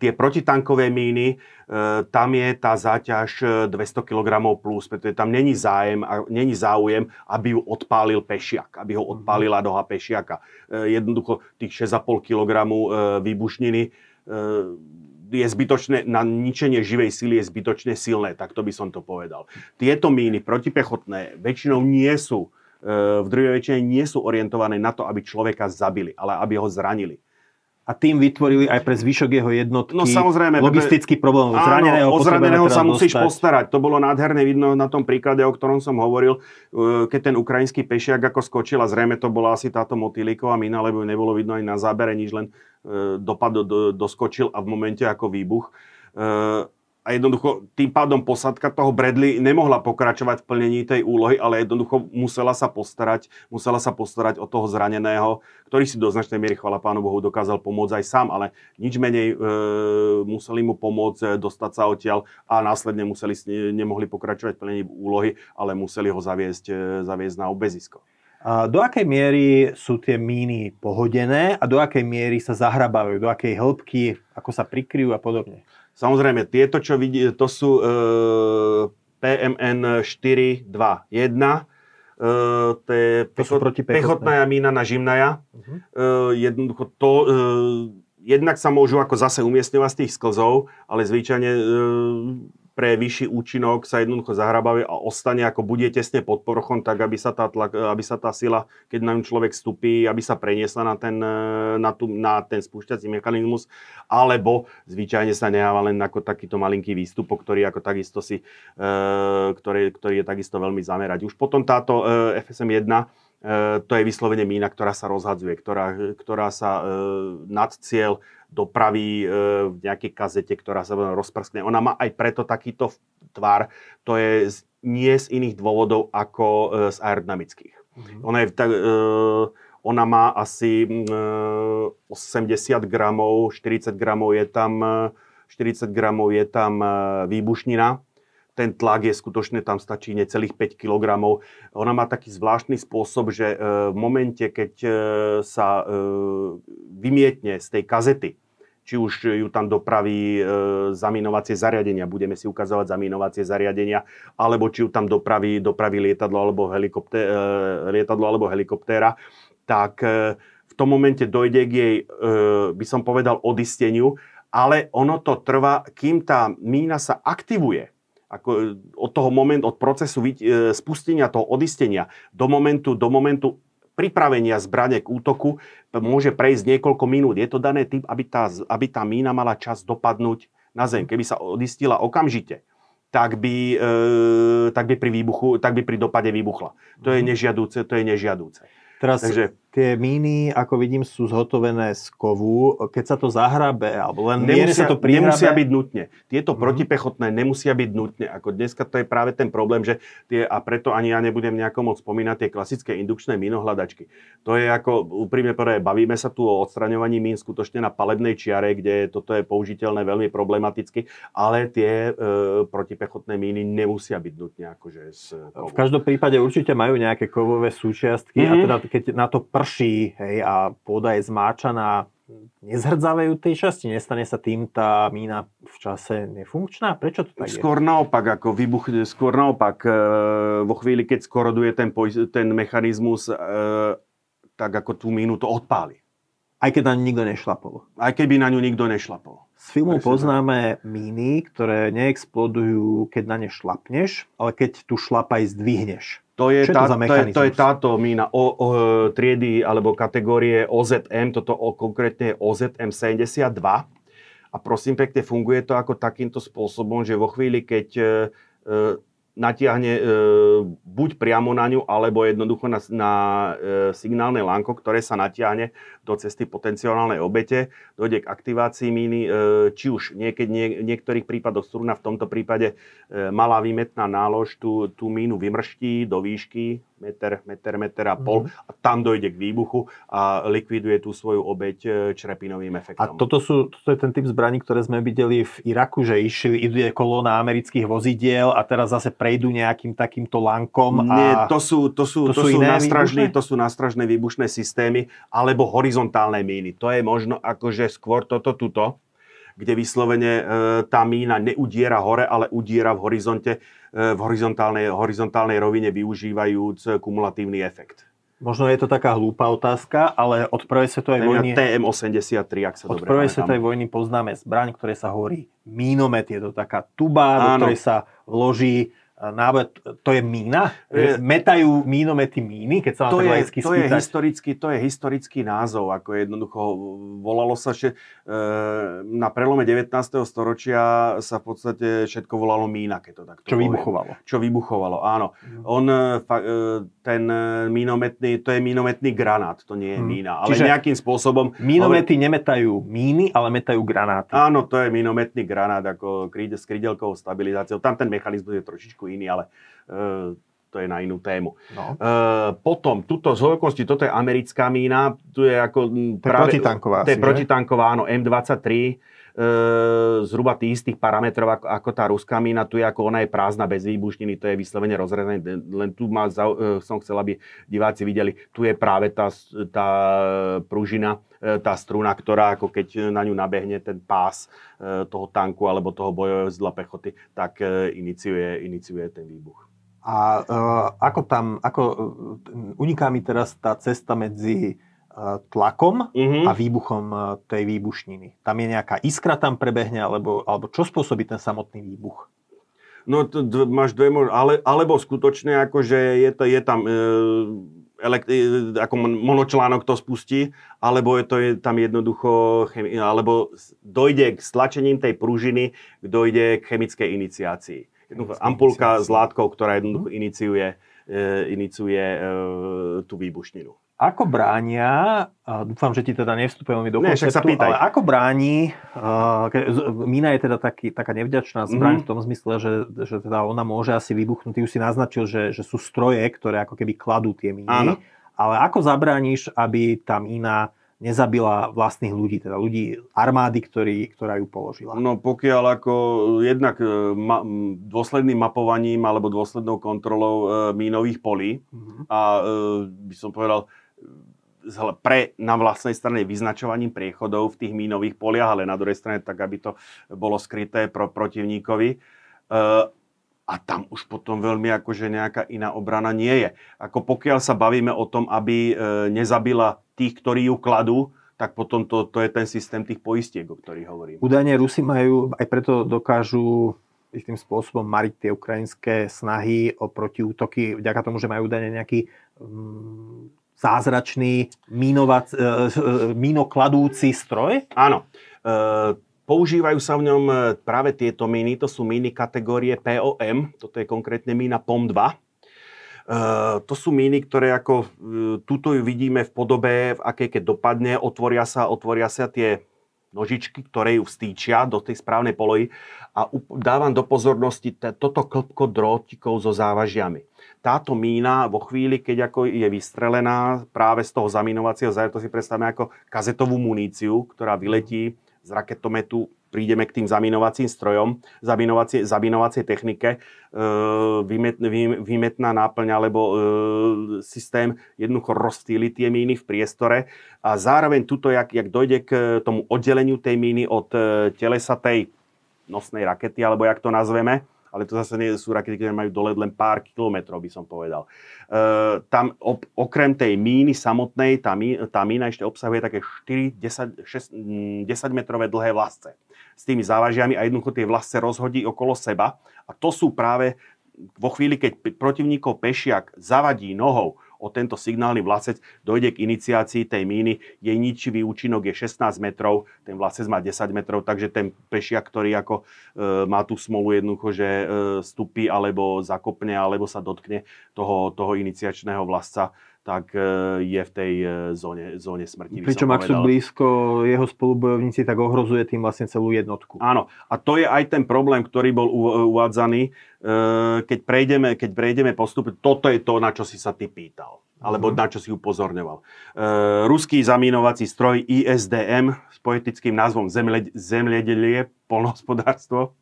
tie protitankové míny, e, tam je tá záťaž 200 e, kg plus, pretože tam není zájem, není záujem, aby ju odpálil pešiak, aby ho odpálila doha pešiaka. E, jednoducho tých 6,5 kg e, výbušniny e, je zbytočné, na ničenie živej sily je zbytočne silné, tak to by som to povedal. Tieto míny protipechotné väčšinou nie sú, v druhej väčšine nie sú orientované na to, aby človeka zabili, ale aby ho zranili. A tým vytvorili aj pre zvyšok jeho jednotky No samozrejme, logistický problém. Zraneného, Áno, o zraneného sa musíš dostať. postarať. To bolo nádherne vidno na tom príklade, o ktorom som hovoril, e, keď ten ukrajinský pešiak ako skočil a zrejme to bola asi táto motýliková mina, lebo nebolo vidno ani na zábere, nič len e, dopad do, do, doskočil a v momente ako výbuch. A jednoducho tým pádom posadka toho Bradley nemohla pokračovať v plnení tej úlohy, ale jednoducho musela sa postarať, musela sa postarať o toho zraneného, ktorý si do značnej miery, chvala pánu Bohu, dokázal pomôcť aj sám, ale nič menej e, museli mu pomôcť e, dostať sa odtiaľ a následne museli, nemohli pokračovať v plnení úlohy, ale museli ho zaviesť, e, zaviesť na obezisko. A do akej miery sú tie míny pohodené a do akej miery sa zahrabávajú, do akej hĺbky, ako sa prikryjú a podobne? Samozrejme, tieto, čo vidí, to sú e, PMN 421. E, to je To pechot, pechotná mína na žimnaja. Mhm. E, jednoducho to... E, jednak sa môžu ako zase umiestňovať z tých sklzov, ale zvyčajne e, pre vyšší účinok sa jednoducho zahrabávajú a ostane ako bude tesne pod povrchom, tak aby sa tá, tlak, aby sa tá sila, keď na ňu človek vstupí, aby sa preniesla na ten, na, tú, na ten spúšťací mechanizmus, alebo zvyčajne sa neháva len ako takýto malinký výstupok, ktorý ako takisto si, e, ktorý, ktorý je takisto veľmi zamerať. Už potom táto e, FSM 1 e, to je vyslovene mína, ktorá sa rozhadzuje, ktorá, ktorá sa e, nad cieľ dopraví e, v nejakej kazete, ktorá sa rozprskne. Ona má aj preto takýto tvar, to je z, nie z iných dôvodov ako e, z aerodynamických. Mhm. Ona, je, tak, e, ona má asi mm, e, 80 gramov, 40 gramov je tam, e, 40 gramov je tam e, výbušnina. Ten tlak je skutočne, tam stačí necelých 5 kg. Ona má taký zvláštny spôsob, že e, v momente, keď e, sa e, vymietne z tej kazety, či už ju tam dopraví e, zaminovacie zariadenia, budeme si ukazovať zaminovacie zariadenia, alebo či ju tam dopraví, dopraví lietadlo, alebo e, lietadlo alebo helikoptéra, tak e, v tom momente dojde k jej, e, by som povedal, odisteniu, ale ono to trvá, kým tá mína sa aktivuje. Ako e, od toho momentu, od procesu e, spustenia toho odistenia do momentu, do momentu pripravenia zbrane k útoku môže prejsť niekoľko minút. Je to dané tým, aby tá, aby tá mína mala čas dopadnúť na zem. Keby sa odistila okamžite, tak by, e, tak by, pri, výbuchu, tak by pri dopade vybuchla. To je nežiadúce, to je nežiadúce. Teraz Takže tie míny, ako vidím, sú zhotovené z kovu. Keď sa to zahrabe, alebo len nemusia, sa to prihrabe... nemusia byť nutne. Tieto Mhm. protipechotné nemusia byť nutne. Ako dneska to je práve ten problém, že tie, a preto ani ja nebudem nejako moc spomínať tie klasické indukčné minohľadačky. To je ako, úprimne povedané, bavíme sa tu o odstraňovaní mín skutočne na palebnej čiare, kde toto je použiteľné veľmi problematicky, ale tie e, protipechotné míny nemusia byť nutne akože z V každom prípade určite majú nejaké kovové súčiastky Mhm. a teda keď na to prší hej, a pôda je zmáčaná, nezhrdzávajú tej časti? Nestane sa tým tá mína v čase nefunkčná? Prečo to tak je? Skôr naopak, ako vybuch, skôr naopak, e, vo chvíli, keď skoroduje ten, ten mechanizmus, e, tak ako tú mínu to odpáli. Aj keď na ňu nikto nešlapol. Aj keby na ňu nikto nešlapol. Z filmu Presne tak. poznáme míny, ktoré neexplodujú, keď na ne šlapneš, ale keď tu šlapaj zdvihneš. To je, Čo je to tá, to, je, to je táto mína o, o, triedy alebo kategórie OZM, toto o, konkrétne je OZM 72. A prosím pekne, funguje to ako takýmto spôsobom, že vo chvíli, keď e, e, natiahne e, buď priamo na ňu, alebo jednoducho na, na e, signálne lánko, ktoré sa natiahne do cesty potenciálnej obete, dojde k aktivácii míny, e, či už niekedy, nie, v niektorých prípadoch struna, v tomto prípade e, malá výmetná nálož tú, tú mínu vymrští do výšky meter, meter, meter a pol Mhm. a tam dojde k výbuchu a likviduje tú svoju obeť e, črepinovým A efektom. toto, sú, toto je ten typ zbraní, ktoré sme videli v Iraku, že išli, ide kolóna amerických vozidiel a teraz zase prejdú nejakým takýmto lankom. A... Nie, to sú, to sú, to to sú nástražné, to sú nástražné výbušné systémy alebo horizontálne míny. To je možno akože skôr toto tuto, kde vyslovene e, tá mína neudiera hore, ale udiera v horizonte, e, v horizontálnej, horizontálnej rovine využívajúc kumulatívny efekt. Možno je to taká hlúpa otázka, ale od prvej svetovej vojny... TM83, ak sa Od prvej svetovej vojny poznáme zbraň, ktoré sa hovorí mínomet. Je to taká tuba, do Áno. ktorej sa vloží náboj, to je mína? Metajú mínomety míny, keď sa to je, to je, historický, to je historický názov, ako jednoducho volalo sa, že e, na prelome 19. storočia sa v podstate všetko volalo mína, keď to takto Čo poviem. vybuchovalo. Čo vybuchovalo, áno. Mm. On, e, e, ten mínometný, to je mínometný granát, to nie je mm. mína, ale Čiže nejakým spôsobom... Mínomety ale... nemetajú míny, ale metajú granáty. Áno, to je mínometný granát, ako s krydelkovou stabilizáciou. Tam ten mechanizmus je trošičku iný, ale e, to je na inú tému. No. E, potom, tuto z hoľkosti, toto je americká mína, tu je ako... To je protitanková. To je protitanková, áno, M23, e, zhruba tých istých parametrov ako, ako tá ruská mína, tu je ako ona je prázdna bez výbušniny, to je vyslovene rozrezené, len tu ma, e, som chcel, aby diváci videli, tu je práve tá, tá pružina, e, tá struna, ktorá ako keď na ňu nabehne ten pás e, toho tanku alebo toho bojového zdla pechoty, tak iniciuje, iniciuje ten výbuch. A uh, ako tam, ako, uh, uniká mi teraz tá cesta medzi tlakom uh-huh. a výbuchom uh, tej výbušniny. Tam je nejaká iskra tam prebehne, alebo, alebo čo spôsobí ten samotný výbuch? No, to, d- máš dve možnosti, ale, alebo skutočne, akože je, to, je tam... Uh, elekt- ako monočlánok to spustí, alebo je to je tam jednoducho, chemi- alebo dojde k stlačením tej pružiny, dojde k chemickej iniciácii jednoducho ampulka s látkou, ktorá jednoducho mhm. iniciuje, e, iniciuje e, tú výbušninu. Ako bránia, dúfam, že ti teda nevstupujem mi do konceptu, ale ako bráni, uh, mína je teda taký, taká nevďačná zbraň mm-hmm. v tom zmysle, že, že teda ona môže asi vybuchnúť. Ty už si naznačil, že, že sú stroje, ktoré ako keby kladú tie míny. Áno. Ale ako zabrániš, aby tá mína nezabila vlastných ľudí, teda ľudí armády, ktorý, ktorá ju položila. No pokiaľ ako jednak e, ma, dôsledným mapovaním alebo dôslednou kontrolou e, mínových polí mm-hmm. a e, by som povedal pre na vlastnej strane vyznačovaním priechodov v tých mínových poliach, ale na druhej strane tak, aby to bolo skryté pro protivníkovi. E, a tam už potom veľmi akože nejaká iná obrana nie je. Ako pokiaľ sa bavíme o tom, aby e, nezabila tých, ktorí ju kladú, tak potom to, to je ten systém tých poistiek, o ktorých hovorím. Údajne Rusi majú, aj preto dokážu istým spôsobom mariť tie ukrajinské snahy o protiútoky, vďaka tomu, že majú údajne nejaký mm, zázračný mínovac, e, e, mínokladúci stroj? Áno. E, používajú sa v ňom e, práve tieto míny, to sú míny kategórie POM, toto je konkrétne mína POM-2 Eh, to sú míny, ktoré ako uh, tuto ju vidíme v podobe, v akej keď dopadne, otvoria sa, otvoria sa tie nožičky, ktoré ju vstýčia do tej správnej polohy a dávam do pozornosti toto klpko drôtikov so závažiami. Táto mína vo chvíli, keď ako je vystrelená práve z toho zaminovacieho zájmu, to si predstavme ako kazetovú muníciu, ktorá vyletí z raketometu prídeme k tým zaminovacím strojom, zaminovacie, zaminovacie technike, e, vymet, náplň alebo e, systém jednoducho rozstýli tie míny v priestore a zároveň tuto, jak, jak dojde k tomu oddeleniu tej míny od e, telesa tej nosnej rakety, alebo jak to nazveme, ale to zase nie sú rakety, ktoré majú dolet len pár kilometrov, by som povedal. E, tam ob, okrem tej míny samotnej, tá, mí, tá mína ešte obsahuje také 4, 10, 6, 10 metrové dlhé vlasce s tými závažiami a jednoducho tie vlasce rozhodí okolo seba. A to sú práve vo chvíli, keď protivníkov pešiak zavadí nohou o tento signálny vlasec dojde k iniciácii tej míny. Jej ničivý účinok je 16 metrov, ten vlasec má 10 metrov, takže ten pešiak, ktorý ako e, má tú smolu jednoducho, že e, stupí alebo zakopne alebo sa dotkne toho, toho iniciačného vlasca, tak e, je v tej e, zóne, zóne smrti. Pričom ak sú blízko jeho spolubojovníci, tak ohrozuje tým vlastne celú jednotku. Áno. A to je aj ten problém, ktorý bol uvádzaný, e, keď prejdeme, keď prejdeme postup. Toto je to, na čo si sa ty pýtal alebo mm-hmm. na čo si upozorňoval. E, ruský zamínovací stroj ISDM s poetickým názvom Zemledelie, polnohospodárstvo.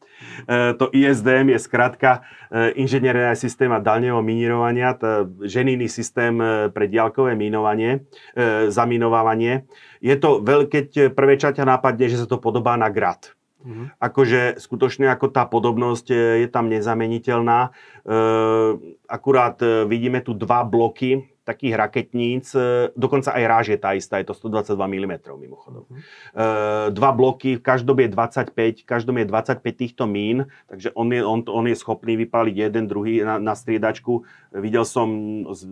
E, to ISDM je skratka e, inžinierné systéma daľného minírovania, to ženýny systém e, pre diaľkové mínovanie, e, zaminovávanie. Je to, veľ, keď prvé čaťa nápadne, že sa to podobá na grad. Mm-hmm. Akože skutočne ako tá podobnosť je tam nezameniteľná. E, akurát vidíme tu dva bloky takých raketníc, e, dokonca aj ráž je tá istá, je to 122 mm mimochodom. Uh-huh. Dva bloky, v každom je 25, v každom je 25 týchto mín, takže on je, on, on je schopný vypáliť jeden, druhý na, na striedačku. Videl som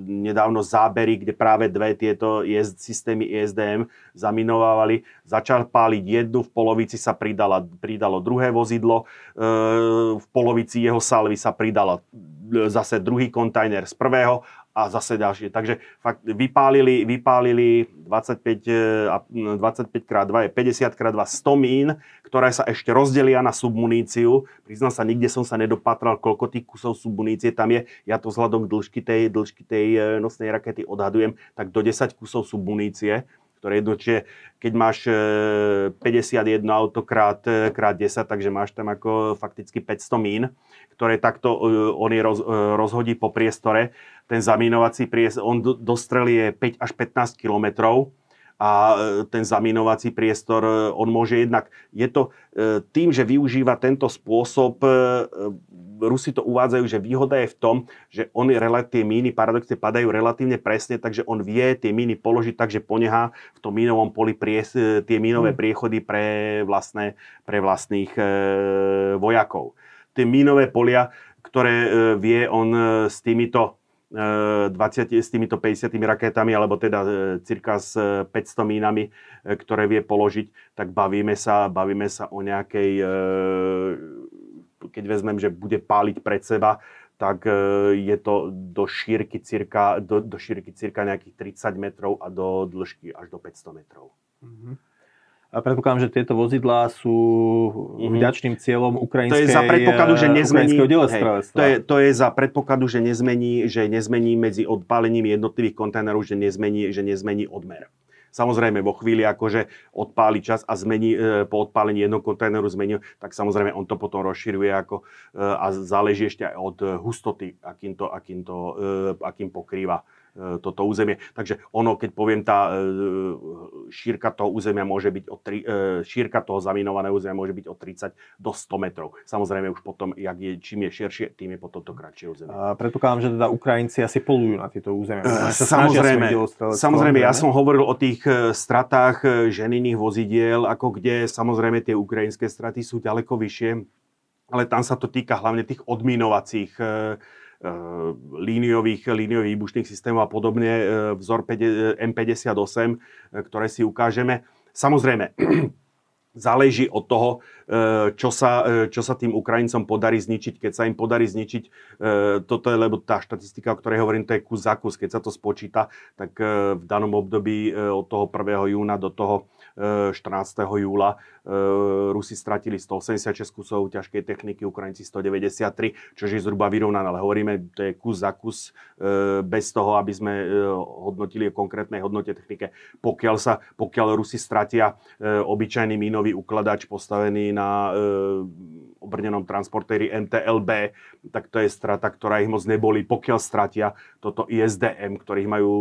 nedávno zábery, kde práve dve tieto IS, systémy ISDM zaminovávali. Začal páliť jednu, v polovici sa pridala, pridalo druhé vozidlo, v polovici jeho salvy sa pridala zase druhý kontajner z prvého a zase ďalšie. Takže fakt vypálili, vypálili 25, 25 x 2 je 50 x 2 100 mín, ktoré sa ešte rozdelia na submuníciu. Priznám sa, nikde som sa nedopatral, koľko tých kusov submunície tam je. Ja to vzhľadom k dĺžky tej, dĺžky tej e, nosnej rakety odhadujem, tak do 10 kusov submunície ktoré jednoducho, keď máš 51 e, auto krát, e, krát 10, takže máš tam ako fakticky 500 mín, ktoré takto on je roz, rozhodí po priestore ten zamínovací priestor, on dostrelie 5 až 15 kilometrov a e, ten zamínovací priestor, e, on môže jednak, je to e, tým, že využíva tento spôsob, Rusi to uvádzajú, že výhoda je v tom, že on tie míny paradoxne padajú relatívne presne, takže on vie tie míny položiť tak, že ponehá v tom mínovom poli pries, tie mínové hmm. priechody pre, vlastné, pre vlastných e, vojakov. Tie mínové polia, ktoré vie on s týmito 20 s týmito 50 raketami, alebo teda e, cirka s 500 e, mínami, e, ktoré vie položiť, tak bavíme sa, bavíme sa o nejakej, keď vezmem, že bude páliť pred seba, tak je to do šírky cirka, do, do šírky cirka nejakých 30 metrov a do dĺžky až do 500 metrov. Mm-hmm. A predpokladám, že tieto vozidlá sú mm-hmm. vďačným cieľom ukrajinskej, to je za predpokladu, že nezmení, hej, to, je, to je za predpokladu, že nezmení, že nezmení medzi odpálením jednotlivých kontajnerov, že nezmení, že nezmení odmer. Samozrejme, vo chvíli akože odpáli čas a zmení, e, po odpálení jednoho kontajneru zmení, tak samozrejme on to potom rozširuje ako, e, a záleží ešte aj od hustoty, akým, to, akým, to, akým pokrýva toto územie. Takže ono, keď poviem, tá e, šírka toho územia môže byť od tri, e, šírka toho zaminovaného územia môže byť od 30 do 100 metrov. Samozrejme už potom, jak je, čím je širšie, tým je potom to kratšie územie. A predpokladám, že teda Ukrajinci asi polujú na tieto územia. Samozrejme, samozrejme ja som hovoril o tých stratách ženiných vozidiel, ako kde samozrejme tie ukrajinské straty sú ďaleko vyššie, ale tam sa to týka hlavne tých odminovacích líniových, líniových výbušných systémov a podobne, eh, vzor M58, eh, ktoré si ukážeme. Samozrejme, záleží od toho, čo sa, čo sa tým Ukrajincom podarí zničiť. Keď sa im podarí zničiť, toto je, lebo tá štatistika, o ktorej hovorím, to je kus za kus. Keď sa to spočíta, tak v danom období od toho 1. júna do toho 14. júla e, Rusi stratili 186 kusov ťažkej techniky, Ukrajinci 193, čo je zhruba vyrovnané. Ale hovoríme, to je kus za kus, e, bez toho, aby sme e, hodnotili o konkrétnej hodnote technike. Pokiaľ, sa, pokiaľ Rusi stratia obyčajný mínový ukladač postavený na obrnenom transportéri MTLB, tak to je strata, ktorá ich moc neboli, pokiaľ stratia toto ISDM, ktorých majú,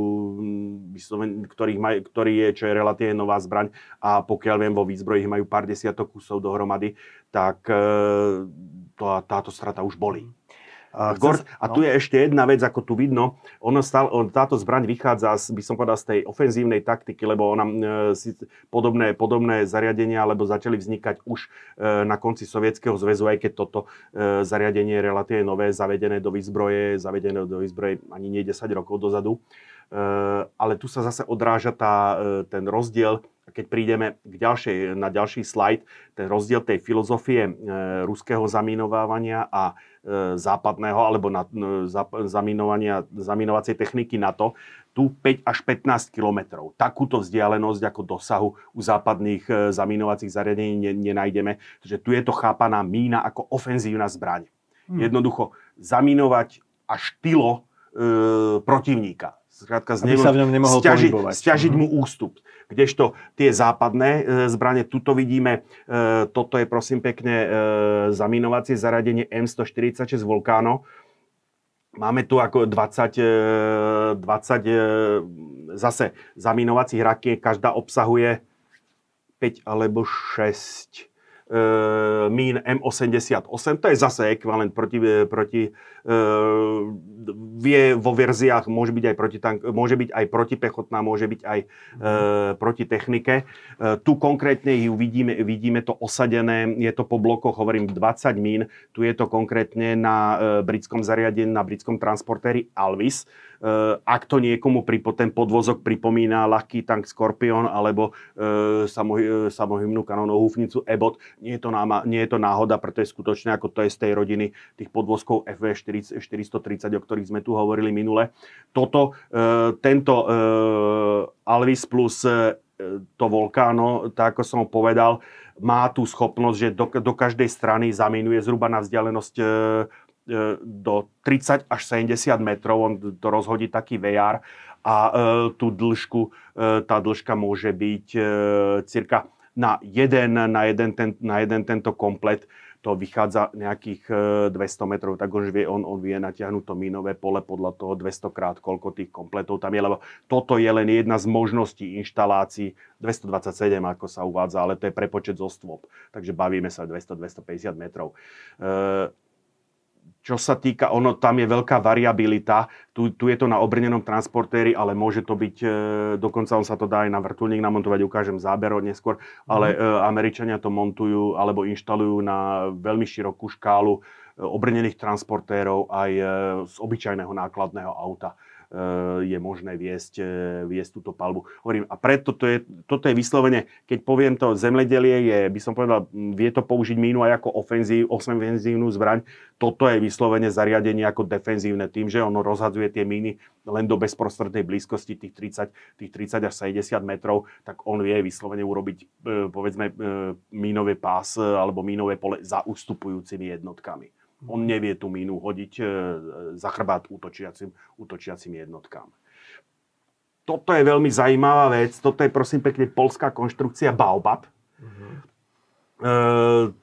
ktorých maj, ktorý je, čo je relatívne nová zbraň a pokiaľ viem, vo výzbroji majú pár desiatok kusov dohromady, tak e, to, táto strata už boli. A, Gord, a tu no. je ešte jedna vec, ako tu vidno. Ono stal, on, táto zbraň vychádza, z, by som povedal, z tej ofenzívnej taktiky, lebo ona, e, si, podobné, podobné zariadenia, alebo začali vznikať už e, na konci Sovietskeho zväzu, aj keď toto e, zariadenie je relatívne nové, zavedené do výzbroje, zavedené do výzbroje ani nie 10 rokov dozadu. Ale tu sa zase odráža tá, ten rozdiel keď prídeme k ďalšej, na ďalší slajd, ten rozdiel tej filozofie e, ruského zaminovávania a e, západného, alebo na, e, zaminovania, zaminovacej techniky NATO, tu 5 až 15 kilometrov. Takúto vzdialenosť ako dosahu u západných e, zaminovacích zariadení ne, nenájdeme. Takže tu je to chápaná mína ako ofenzívna zbraň. Hmm. Jednoducho zaminovať až tylo e, protivníka. Skrátka, Aby sa v ňom nemohol stiažiť, stiažiť mu mhm. ústup. Kdežto tie západné e, zbranie, tuto vidíme, e, toto je prosím pekne e, zaminovacie zaradenie M146 Volcano. Máme tu ako 20, 20 zase zaminovacích rakiet, každá obsahuje 5 alebo 6 mín M88, to je zase ekvivalent proti, proti vie vo verziách, môže byť aj, proti tank, môže byť aj protipechotná, môže byť aj proti technike. Tu konkrétne ju vidíme, vidíme to osadené, je to po blokoch, hovorím 20 mín, tu je to konkrétne na britskom zariadení, na britskom transportéri Alvis, Eh, ak to niekomu pri, ten podvozok pripomína ľahký tank Scorpion alebo e, samohymnú kanónovú húfnicu Ebot, nie je, to náma, nie je to náhoda, pretože skutočne ako to je z tej rodiny tých podvozkov FV 430, o ktorých sme tu hovorili minule. Toto, e, tento e, Alvis plus e, to Volcano, tak ako som povedal, má tú schopnosť, že do, do každej strany zaminuje zhruba na vzdialenosť E, do 30 až 70 metrov, on to rozhodí taký VR a e, tú dĺžku, e, tá dĺžka môže byť cirka na jeden, na jeden, ten, na jeden tento komplet to vychádza nejakých 200 metrov, tak už vie, on, on vie natiahnuť to mínové pole podľa toho 200 krát, koľko tých kompletov tam je, lebo toto je len jedna z možností inštalácií, 227, ako sa uvádza, ale to je prepočet zo stôp, takže bavíme sa 200-250 metrov. E, čo sa týka, ono, tam je veľká variabilita. Tu, tu je to na obrnenom transportéri, ale môže to byť, e, dokonca on sa to dá aj na vrtulník namontovať, ukážem záber neskôr, ale mm. e, Američania to montujú alebo inštalujú na veľmi širokú škálu e, obrnených transportérov aj e, z obyčajného nákladného auta. Eh, je možné viesť, eh, viesť túto palbu. Hovorím, a preto to je, toto je vyslovene, keď poviem to, zemledelie je, by som povedal, vie to použiť mínu aj ako ofenzív, ofenzívnu zbraň. Toto je vyslovene zariadenie ako defenzívne tým, že ono rozhadzuje tie míny len do bezprostrednej blízkosti tých 30, tých 30 až 70 metrov, tak on vie vyslovene urobiť, eh, povedzme, mínové pás alebo mínové pole za ustupujúcimi jednotkami. On nevie tú mínu hodiť e, za chrbát útočiacim, útočiacim jednotkám. Toto je veľmi zaujímavá vec. Toto je prosím pekne polská konštrukcia Baobab. Uh-huh. E,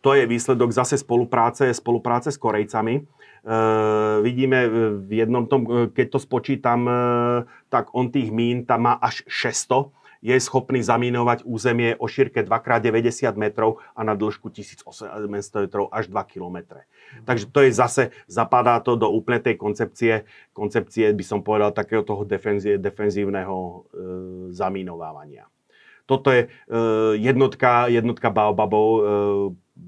to je výsledok zase spolupráce, spolupráce s Korejcami. E, vidíme v jednom tom, e, keď to spočítam, e, tak on tých mín tam má až 600 je schopný zaminovať územie o šírke 2x90 metrov a na dĺžku 1800 metrov až 2 km. Takže to je zase, zapadá to do úplne tej koncepcie, koncepcie by som povedal, takého toho defenzívneho e, zaminovávania. Toto je e, jednotka, jednotka Baobabov, e,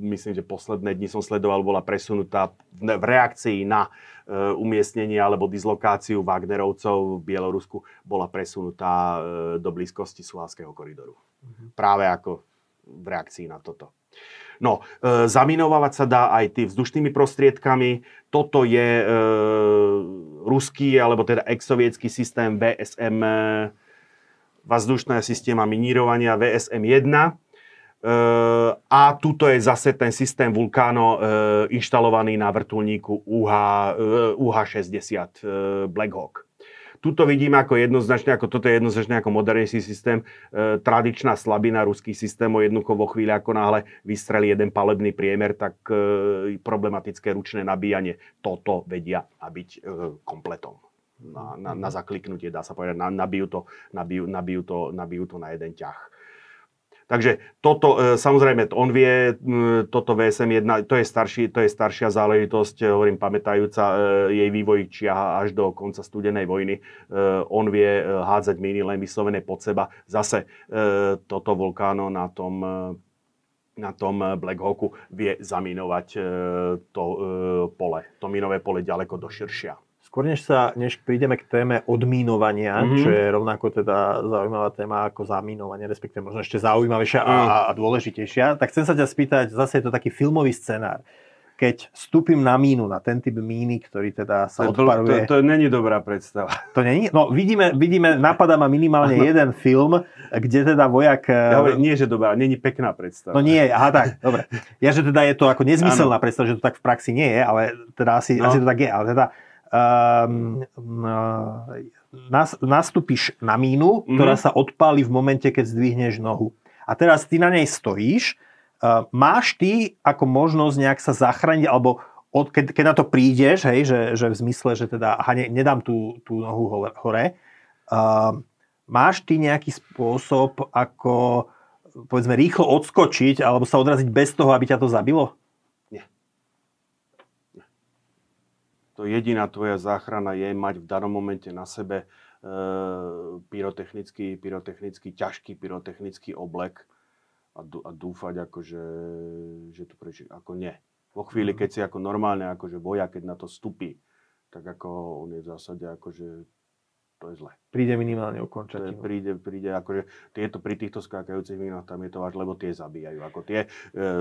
myslím, že posledné dni som sledoval, bola presunutá v, reakcii na Eh, umiestnenie alebo dislokáciu Wagnerovcov v Bielorusku bola presunutá eh, do blízkosti Suhalského koridoru. Mm-hmm. Práve ako v reakcii na toto. No, e, zaminovávať sa dá aj tým vzdušnými prostriedkami. Toto je e, ruský, alebo teda ex-sovietský systém VSM, e, vzdušného systéma minírovania VSM-1. A tuto je zase ten systém Vulcano inštalovaný na vrtulníku UH, UH-60 Black Hawk. Tuto vidíme ako jednoznačne, ako toto je jednoznačne ako modernejší systém, e, tradičná slabina ruských systémov, jednoducho vo chvíli, ako náhle vystrelí jeden palebný priemer, tak e, problematické ručné nabíjanie. Toto vedia nabiť e, kompletom. Na, na, na zakliknutie, dá sa povedať, na, nabijú, to, nabijú, nabijú, to, nabijú to na jeden ťah. Takže toto, e, samozrejme, on vie, toto VSM-1, to je, starší, to je staršia záležitosť, e, hovorím, pamätajúca e, jej vývoj čiaha až do konca studenej vojny. On vie hádzať miny len vyslovené pod seba. Zase toto Volcano na tom na tom Black Hawku vie zaminovať to pole, to minové pole ďaleko do širšia. Skôr než sa, než prídeme k téme odmínovania, mm-hmm. čo je rovnako teda zaujímavá téma ako zamínovanie, respektíve možno ešte zaujímavejšia mm. a, a dôležitejšia, tak chcem sa ťa spýtať, zase je to taký filmový scenár. Keď vstúpim na mínu, na ten typ míny, ktorý teda sa to, odparuje... To, to, to není dobrá predstava. To není? No vidíme, vidíme napadá ma minimálne ano. jeden film, kde teda vojak... Ja hovorím, nie, že dobrá, není pekná predstava. No nie, aha tak, dobre. Ja, že teda je to ako nezmyselná ano. predstava, že to tak v praxi nie je, ale teda asi, no. asi to tak je. Ale teda nastúpiš na mínu, mm-hmm. ktorá sa odpáli v momente, keď zdvihneš nohu. A teraz ty na nej stojíš, uh, máš ty ako možnosť nejak sa zachrániť, alebo od, keď, keď na to prídeš, hej, že, že v zmysle, že teda aha, ne, nedám tú, tú nohu hore, hore uh, máš ty nejaký spôsob, ako povedzme, rýchlo odskočiť alebo sa odraziť bez toho, aby ťa to zabilo? Nie. Nie. To jediná tvoja záchrana je mať v danom momente na sebe e, pyrotechnický, pyrotechnický, ťažký pyrotechnický oblek a, a dúfať, akože, že to prečo, ako nie. Vo chvíli, mhm. keď si ako normálne, akože boja, keď na to stupí, tak ako on je v zásade akože to je zle. Príde minimálne ukončať. Príde, príde, akože tieto, pri týchto skákajúcich minách tam je to až, lebo tie zabíjajú. Ako tie e,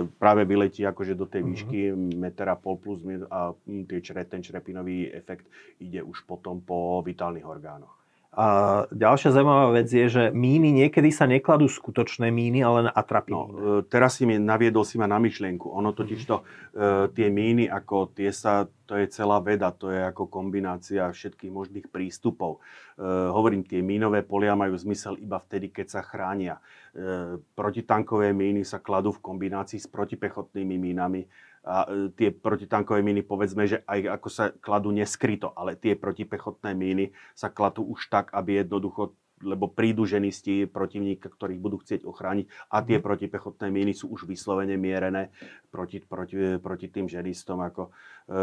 práve vyletí akože do tej mhm. výšky mm-hmm. metera pol plus a tie čre, ten črepinový efekt ide už potom po vitálnych orgánoch. A ďalšia zaujímavá vec je, že míny niekedy sa nekladú skutočné míny, ale atrapy. No, e, teraz si mi naviedol si ma na myšlienku. Ono totiž to, e, tie míny, ako tie sa, to je celá veda, to je ako kombinácia všetkých možných prístupov. E, hovorím, tie mínové polia majú zmysel iba vtedy, keď sa chránia. E, protitankové míny sa kladú v kombinácii s protipechotnými mínami a e, tie protitankové míny, povedzme, že aj ako sa kladú neskryto, ale tie protipechotné míny sa kladú už tak, aby jednoducho lebo prídu ženisti protivníka, ktorých budú chcieť ochrániť a tie mhm. protipechotné míny sú už vyslovene mierené proti, proti, proti tým ženistom. Ako, e,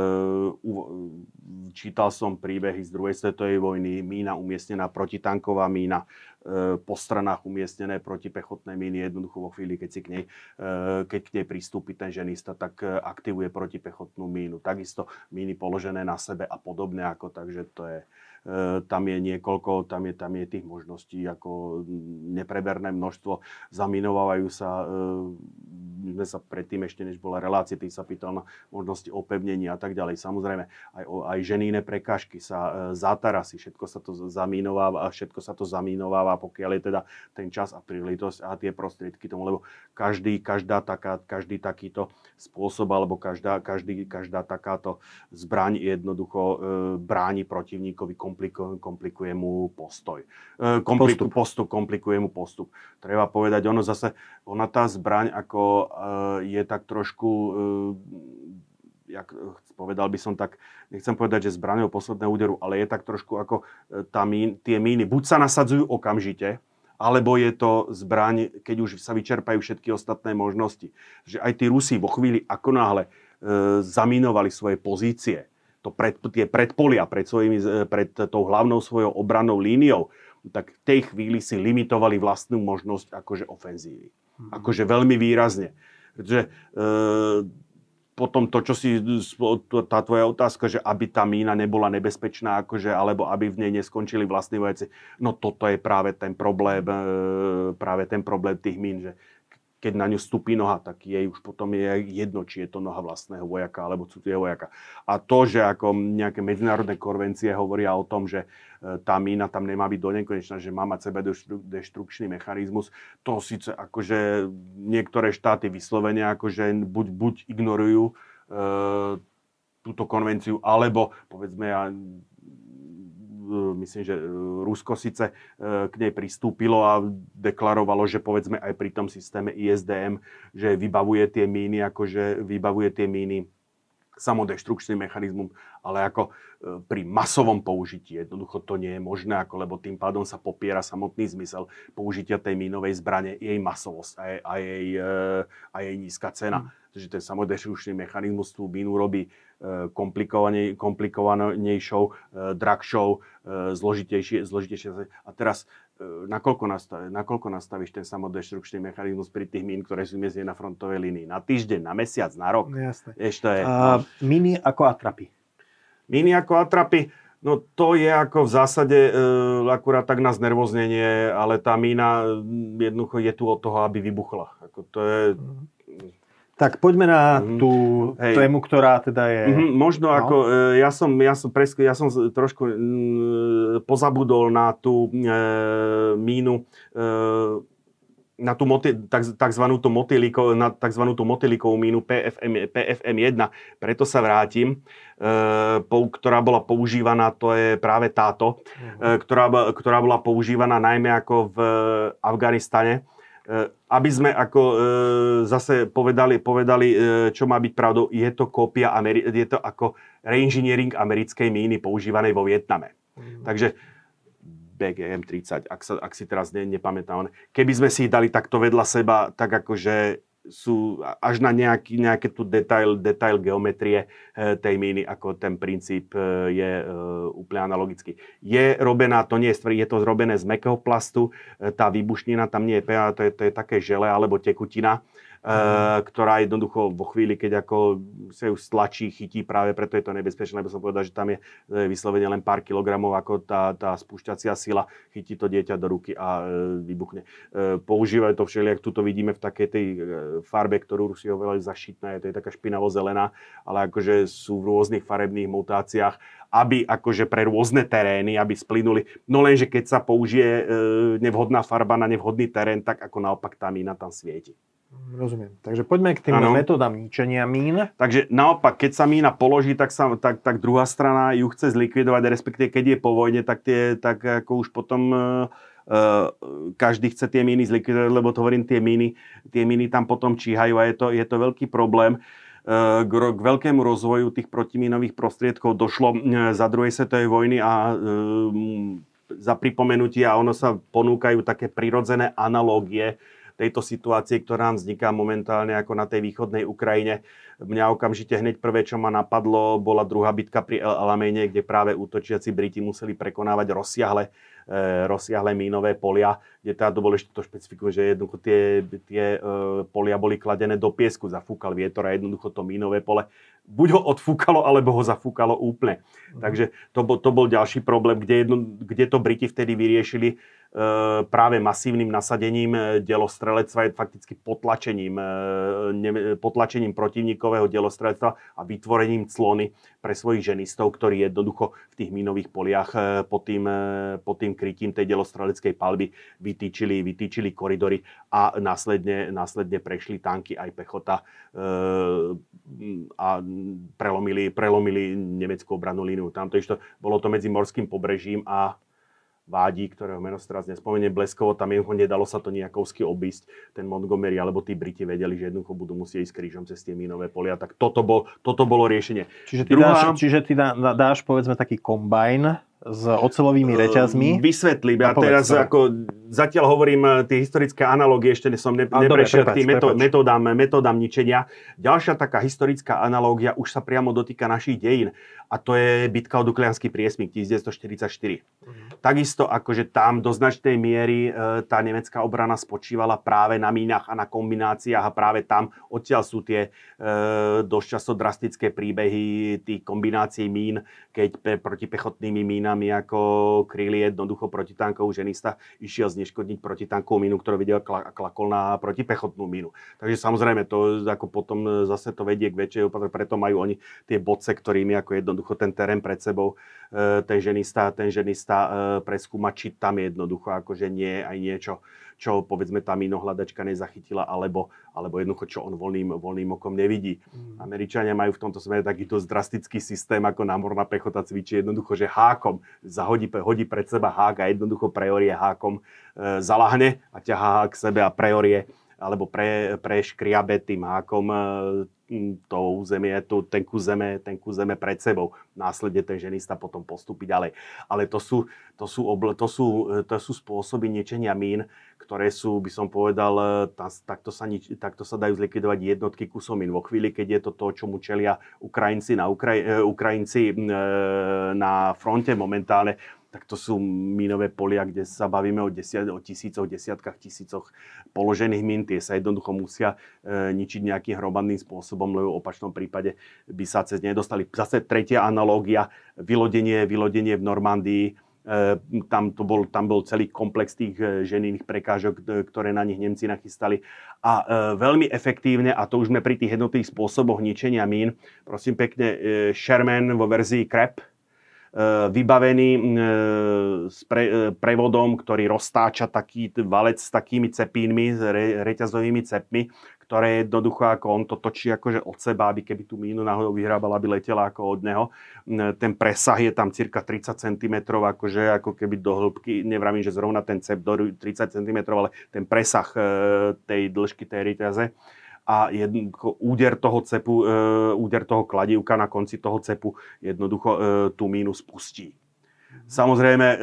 čítal som príbehy z druhej svetovej vojny, mína umiestnená, protitanková mína, e, po stranách umiestnené protipechotné míny, jednoducho vo chvíli, keď, si k nej, e, keď k nej pristúpi ten ženista, tak e, aktivuje protipechotnú mínu. Takisto míny položené na sebe a podobne, ako, takže to je, tam je niekoľko, tam je, tam je tých možností ako nepreberné množstvo, zaminovávajú sa, e, my sme sa predtým ešte, než bola relácia, tým sa pýtal na možnosti opevnenia a tak ďalej. Samozrejme, aj, aj ženíne prekážky sa, e, zátarasy, všetko sa to zaminováva, všetko sa to zaminováva, pokiaľ je teda ten čas a príležitosť a tie prostriedky tomu, lebo každý, každá taká, každý takýto spôsob alebo každá, každý, každá takáto zbraň jednoducho e, bráni protivníkovi komplikuje, komplikuje mu postoj. E, kompliku, postup. postup. Komplikuje mu postup. Treba povedať, ono zase, ona tá zbraň ako e, je tak trošku, e, jak povedal by som tak, nechcem povedať, že zbraňou posledného úderu, ale je tak trošku ako tá mín, tie míny buď sa nasadzujú okamžite, alebo je to zbraň, keď už sa vyčerpajú všetky ostatné možnosti. Že aj tí Rusi vo chvíli, ako náhle e, zaminovali svoje pozície, to pred, tie predpolia pred, svojimi, e, pred tou hlavnou svojou obrannou líniou, tak v tej chvíli si limitovali vlastnú možnosť akože ofenzívy. Mm. Akože veľmi výrazne. Pretože e, potom to, čo si, tá tvoja otázka, že aby tá mína nebola nebezpečná, akože, alebo aby v nej neskončili vlastní vojaci, no toto je práve ten problém, e, práve ten problém tých mín, že keď na ňu stupí noha, tak jej už potom je jedno, či je to noha vlastného vojaka alebo cudzieho vojaka. A to, že ako nejaké medzinárodné konvencie hovoria o tom, že e, tá mína tam nemá byť do nekonečna, že má mať sebe deštrukčný mechanizmus, to síce akože niektoré štáty vyslovene akože buď, buď ignorujú e, túto konvenciu, alebo povedzme, ja myslím, že e, Rusko síce e, k nej pristúpilo a deklarovalo, že povedzme aj pri tom systéme ISDM, že vybavuje tie míny, akože vybavuje tie míny samodeštrukčným mechanizmom, ale ako pri masovom použití jednoducho to nie je možné, ako, lebo tým pádom sa popiera samotný zmysel použitia tej mínovej zbrane, jej masovosť a jej, a jej, a jej nízka cena. Mm že ten samodeštrukčný mechanizmus tú mínu robí e, komplikovanejšou, e, drahšou, e, zložitejšie, zložitejšie. A teraz nakoľko, nastav, nakoľko nastavíš ten samodeštrukčný mechanizmus pri tých mín, ktoré sú miestne na frontovej línii? Na týždeň, na mesiac, na rok? Jasne. Ešte je, uh, míny ako atrapy? Míny ako atrapy? No to je ako v zásade e, akurát tak na znervoznenie, ale tá mína jednoducho je tu od toho, aby vybuchla. Ako to je... Mm tak poďme na mm, tú hej. tému, ktorá teda je... Mm-hmm, možno no. ako, e, ja som, ja som, presk- ja som trošku mm, pozabudol na tú e, mínu, e, na tú moti- tak, takzvanú tú motýliko, na takzvanú tú motýlikovú mínu PFM, PFM1, preto sa vrátim, e, po, ktorá bola používaná, to je práve táto, mm-hmm. e, ktorá, ktorá bola používaná najmä ako v Afganistane E, aby sme ako e, zase povedali, povedali e, čo má byť pravdou, je to kópia, je to ako reengineering americkej míny používanej vo Vietname. Mm. Takže BGM-30, ak, sa, ak si teraz ne, nepamätám. Keby sme si ich dali takto vedľa seba, tak akože sú až na nejaký, nejaké tu detail, detail geometrie e, tej míny, ako ten princíp e, je e, úplne analogický. Je robená, to nie je je to zrobené z mekého plastu, tá výbušnina tam nie je to je, to je také žele alebo tekutina. Ktorá jednoducho vo chvíli, keď ako sa ju stlačí, chytí, práve preto je to nebezpečné, lebo som povedal, že tam je vyslovene len pár kilogramov ako tá, tá spúšťacia sila, chytí to dieťa do ruky a e, vybuchne. Používajú to všelijak, tu to vidíme v takej tej farbe, ktorú Rusi hovorili za šitné, to je taká špinavo-zelená, ale akože sú v rôznych farebných mutáciách aby akože pre rôzne terény, aby splynuli. No lenže keď sa použije nevhodná farba na nevhodný terén, tak ako naopak tá mína tam svieti. Rozumiem. Takže poďme k tým ano. metodám ničenia mín. Takže naopak, keď sa mína položí, tak, sa, tak, tak druhá strana ju chce zlikvidovať, respektíve keď je po vojne, tak, tie, tak ako už potom uh, každý chce tie míny zlikvidovať, lebo to hovorím, tie míny, tie míny tam potom číhajú a je to, je to veľký problém. Uh, k, k veľkému rozvoju tých protimínových prostriedkov došlo uh, za druhej svetovej vojny a za pripomenutie a ono sa ponúkajú také prirodzené analógie tejto situácie, ktorá nám vzniká momentálne ako na tej východnej Ukrajine. Mňa okamžite hneď prvé, čo ma napadlo, bola druhá bitka pri El Alameine, kde práve útočiaci Briti museli prekonávať rozsiahle, e, rozsiahle mínové polia, kde teda to bolo ešte to špecifikum, že jednoducho tie, tie e, polia boli kladené do piesku, zafúkal vietor a jednoducho to mínové pole buď ho odfúkalo, alebo ho zafúkalo úplne. Mm. Takže to bol, to bol ďalší problém, kde, jedno, kde to Briti vtedy vyriešili práve masívnym nasadením e, delostrelectva, fakticky potlačením, e, potlačením protivníkového delostrelectva a vytvorením clony pre svojich ženistov, ktorí jednoducho v tých mínových poliach pod tým, pod tým krytím tej delostreleckej palby vytýčili, vytýčili koridory a následne, následne prešli tanky aj pechota a prelomili, prelomili nemeckú obrannú líniu. Tamto ešte bolo to medzi morským pobrežím a Vádi, ktorého meno teraz nespomenie, bleskovo, tam jednoducho nedalo sa to nejakovsky obísť, ten Montgomery, alebo tí Briti vedeli, že jednoducho budú musieť ísť krížom cez tie mínové polia, tak toto, bol, toto bolo riešenie. Čiže ty, Druhá... dáš, čiže ty dá, dáš, povedzme, taký kombajn s ocelovými reťazmi. Vysvetlím. Ja teraz dobre. ako zatiaľ hovorím eh, tie historické analógie, ešte som ne, neprešiel k tým metódám, metódám ničenia. Ďalšia taká historická analógia už sa priamo dotýka našich dejín a to je bitka o Duklianský priesmik 1944. Mhm. Takisto akože tam do značnej miery e, tá nemecká obrana spočívala práve na mínach a na kombináciách a práve tam odtiaľ sú tie e, dosť často drastické príbehy tých kombinácií mín, keď pe, protipechotnými mínami ako kryli jednoducho protitankovú ženista išiel zneškodniť protitankovú mínu, ktorú videl klakol na protipechotnú mínu. Takže samozrejme to ako potom zase to vedie k väčšej opatrne, preto majú oni tie bodce, ktorými ako jednoducho jednoducho ten terén pred sebou e, ten ženista, ten ženista e, preskúma, či tam jednoducho akože nie je aj niečo, čo povedzme tá minohľadačka nezachytila, alebo, alebo jednoducho, čo on voľným, voľným okom nevidí. Mm. Američania majú v tomto smere taký dosť drastický systém, ako námorná pechota cvičí jednoducho, že hákom zahodí, hodí pred seba hák a jednoducho preorie hákom e, zalahne a ťahá k sebe a preorie alebo pre, preškriabe tým hákom e, to územie, tú, ten kus zeme, ten kus zeme pred sebou. Následne ten ženista potom postupí ďalej. Ale to sú, to sú, obl- to sú, to sú spôsoby ničenia mín, ktoré sú, by som povedal, e, takto, sa nič, takto sa dajú zlikvidovať jednotky kusov mín. Vo chvíli, keď je to to, čo mu čelia Ukrajinci na, Ukraj- Ukrajinci na fronte momentálne, tak to sú mínové polia, kde sa bavíme o, desiat, o tisícoch, desiatkách tisícoch položených mín. Tie sa jednoducho musia e, ničiť nejakým hromadným spôsobom, lebo v opačnom prípade by sa cez nedostali. Zase tretia analógia, vylodenie, vylodenie v Normandii. E, tam, to bol, tam bol celý komplex tých e, žených prekážok, e, ktoré na nich Nemci nachystali. A e, veľmi efektívne, a to už sme pri tých jednotlivých spôsoboch ničenia mín, prosím pekne, e, Sherman vo verzii Crep, E, vybavený e, s pre, e, prevodom, ktorý roztáča taký valec s takými cepínmi, s re, reťazovými cepmi, ktoré jednoducho ako on to točí akože od seba, aby keby tú mínu náhodou vyhrábal, aby letela ako od neho. Ten presah je tam cirka 30 cm, akože ako keby do hĺbky, nevravím, že zrovna ten cep do 30 cm, ale ten presah tej dĺžky tej reťaze a jednoducho úder toho cepu, e, úder toho kladívka na konci toho cepu jednoducho e, tú mínu spustí. Samozrejme, e,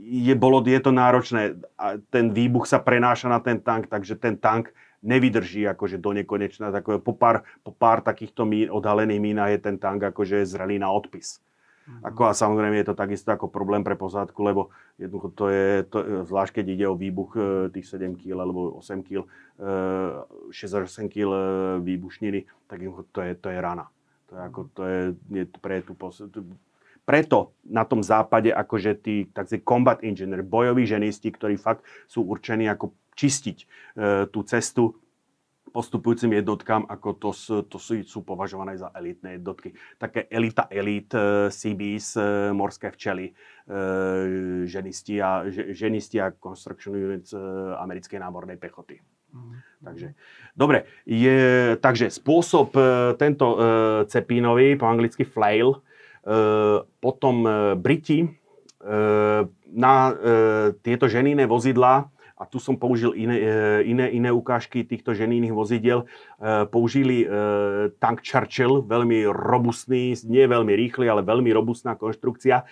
je, bolo, je to náročné. A ten výbuch sa prenáša na ten tank, takže ten tank nevydrží akože do nekonečna. Takové, po, pár, po pár takýchto mín, odhalených mínach je ten tank akože zrelý na odpis. Ako, a samozrejme je to takisto ako problém pre posádku, lebo jednoducho to je, to, zvlášť keď ide o výbuch e, tých 7 kg alebo 8 kg, 6-8 kg výbušniny, tak to je, to je rana. To je, ako, to je, je pre tú preto na tom západe akože tí tzv. combat engineer, bojoví ženisti, ktorí fakt sú určení ako čistiť e, tú cestu postupujúcim jednotkám, ako to, to sú, sú považované za elitné jednotky. Také elita elit, e, CBs, e, morské včely, e, ženisti a, ženisti a construction units americkej námornej pechoty. Mm. Takže, dobre, je, takže spôsob tento cepínový, po anglicky flail, Eh, potom eh, Briti eh, na tieto ženíne vozidlá a tu som použil iné, iné, iné ukážky týchto ženýných vozidiel. Použili tank Churchill, veľmi robustný, nie veľmi rýchly, ale veľmi robustná konštrukcia.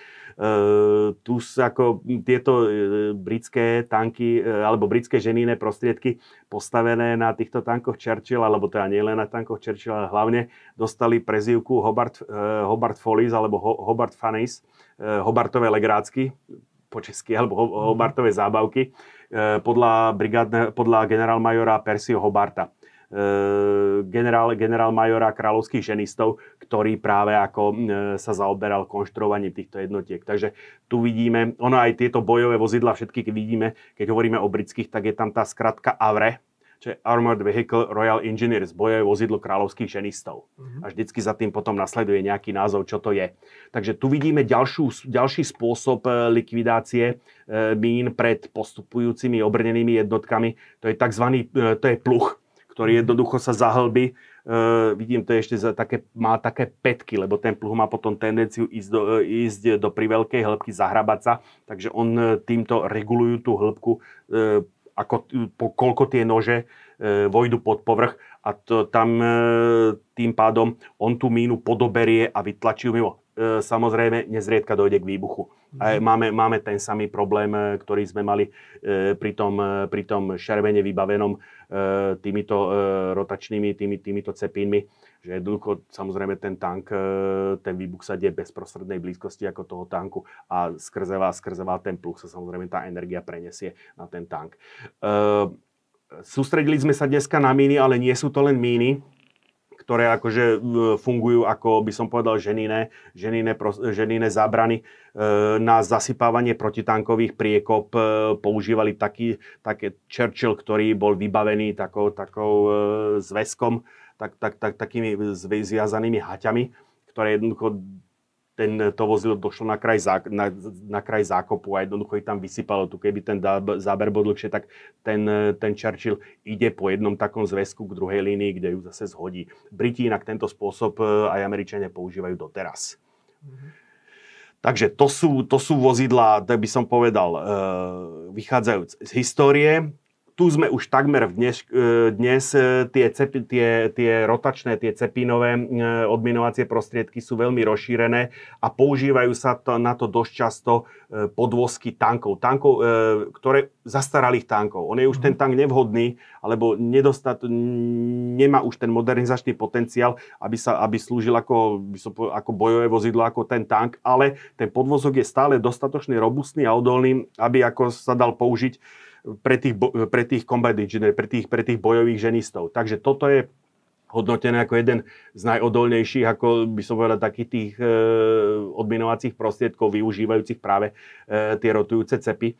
Tu sa ako tieto britské tanky alebo britské ženíne prostriedky postavené na týchto tankoch Churchill, alebo teda nie len na tankoch Churchill, ale hlavne dostali prezývku Hobart, Hobart Follies alebo Hobart Funnies, Hobartové legrácky po česky, alebo Hobartové zábavky podľa, brigádne, podľa generálmajora Persio Hobarta. E, generál, generál majora kráľovských ženistov, ktorý práve ako e, sa zaoberal konštruovaním týchto jednotiek. Takže tu vidíme, ono aj tieto bojové vozidla, všetky vidíme, keď hovoríme o britských, tak je tam tá skratka AVRE, čo je Armored Vehicle Royal Engineers, bojové vozidlo kráľovských ženistov. Uh-huh. A vždycky za tým potom nasleduje nejaký názov, čo to je. Takže tu vidíme ďalšiu, ďalší spôsob e, likvidácie mín pred postupujúcimi obrnenými jednotkami. To je tzv. to je pluch ktorý jednoducho sa zahlbí. Uh, vidím, to je ešte za také, má také petky, lebo ten pluh má potom tendenciu ísť do, ísť do priveľkej hĺbky, zahrabať sa, takže on e, týmto regulujú tú hĺbku, ako, po, koľko tie nože uh, vojdu pod povrch a to, tam uh, tým pádom on tú mínu podoberie a vytlačí ju mimo. Uh, samozrejme, nezriedka dojde k výbuchu. A máme, máme ten samý problém, ktorý sme mali pri tom, pri tom šervene vybavenom E, týmito e, rotačnými, tými, týmito cepínmi, že jednoducho samozrejme ten tank, e, ten výbuch sa deje bezprostrednej blízkosti ako toho tanku a skrzevá, skrzevá ten pluch sa samozrejme tá energia prenesie na ten tank. Sústredili sme sa dneska na míny, ale nie sú to len míny ktoré akože fungujú ako by som povedal ženíne, ženíne, ženíne zábrany e, na zasypávanie protitankových priekop. E, používali taký, také Churchill, ktorý bol vybavený takou, takou e, zväzkom, tak, tak, tak, takými zviazanými haťami, ktoré jednoducho ten, to vozidlo došlo na kraj, zá, na, na kraj zákopu a jednoducho ich tam vysypalo. Tu keby ten záber bol dlhšie, tak ten, ten Churchill ide po jednom takom zväzku k druhej línii, kde ju zase zhodí. Briti inak tento spôsob e, aj Američania používajú doteraz. Mm-hmm. Takže to sú, to sú vozidlá, tak by som povedal, e, vychádzajúc z histórie tu sme už takmer dnes, e, dnes e, tie, cepi, tie, tie rotačné, tie cepínové e, odminovacie prostriedky sú veľmi rozšírené a používajú sa to, na to dosť často podvozky tankov. Tankov, ktoré zastaralých tankov. On je už ten mhm. tank nevhodný, alebo nedostat, nemá už ten modernizačný potenciál, aby, sa, aby slúžil ako, ako bojové vozidlo, ako ten tank, ale ten podvozok je stále dostatočne robustný a odolný, aby ako sa dal použiť pre tých, pre tých combat engineer, pre tých, pre tých bojových ženistov. Takže toto je hodnotené ako jeden z najodolnejších, ako by som povedal, takých tých e, odminovacích prostriedkov využívajúcich práve e, tie rotujúce cepy. E,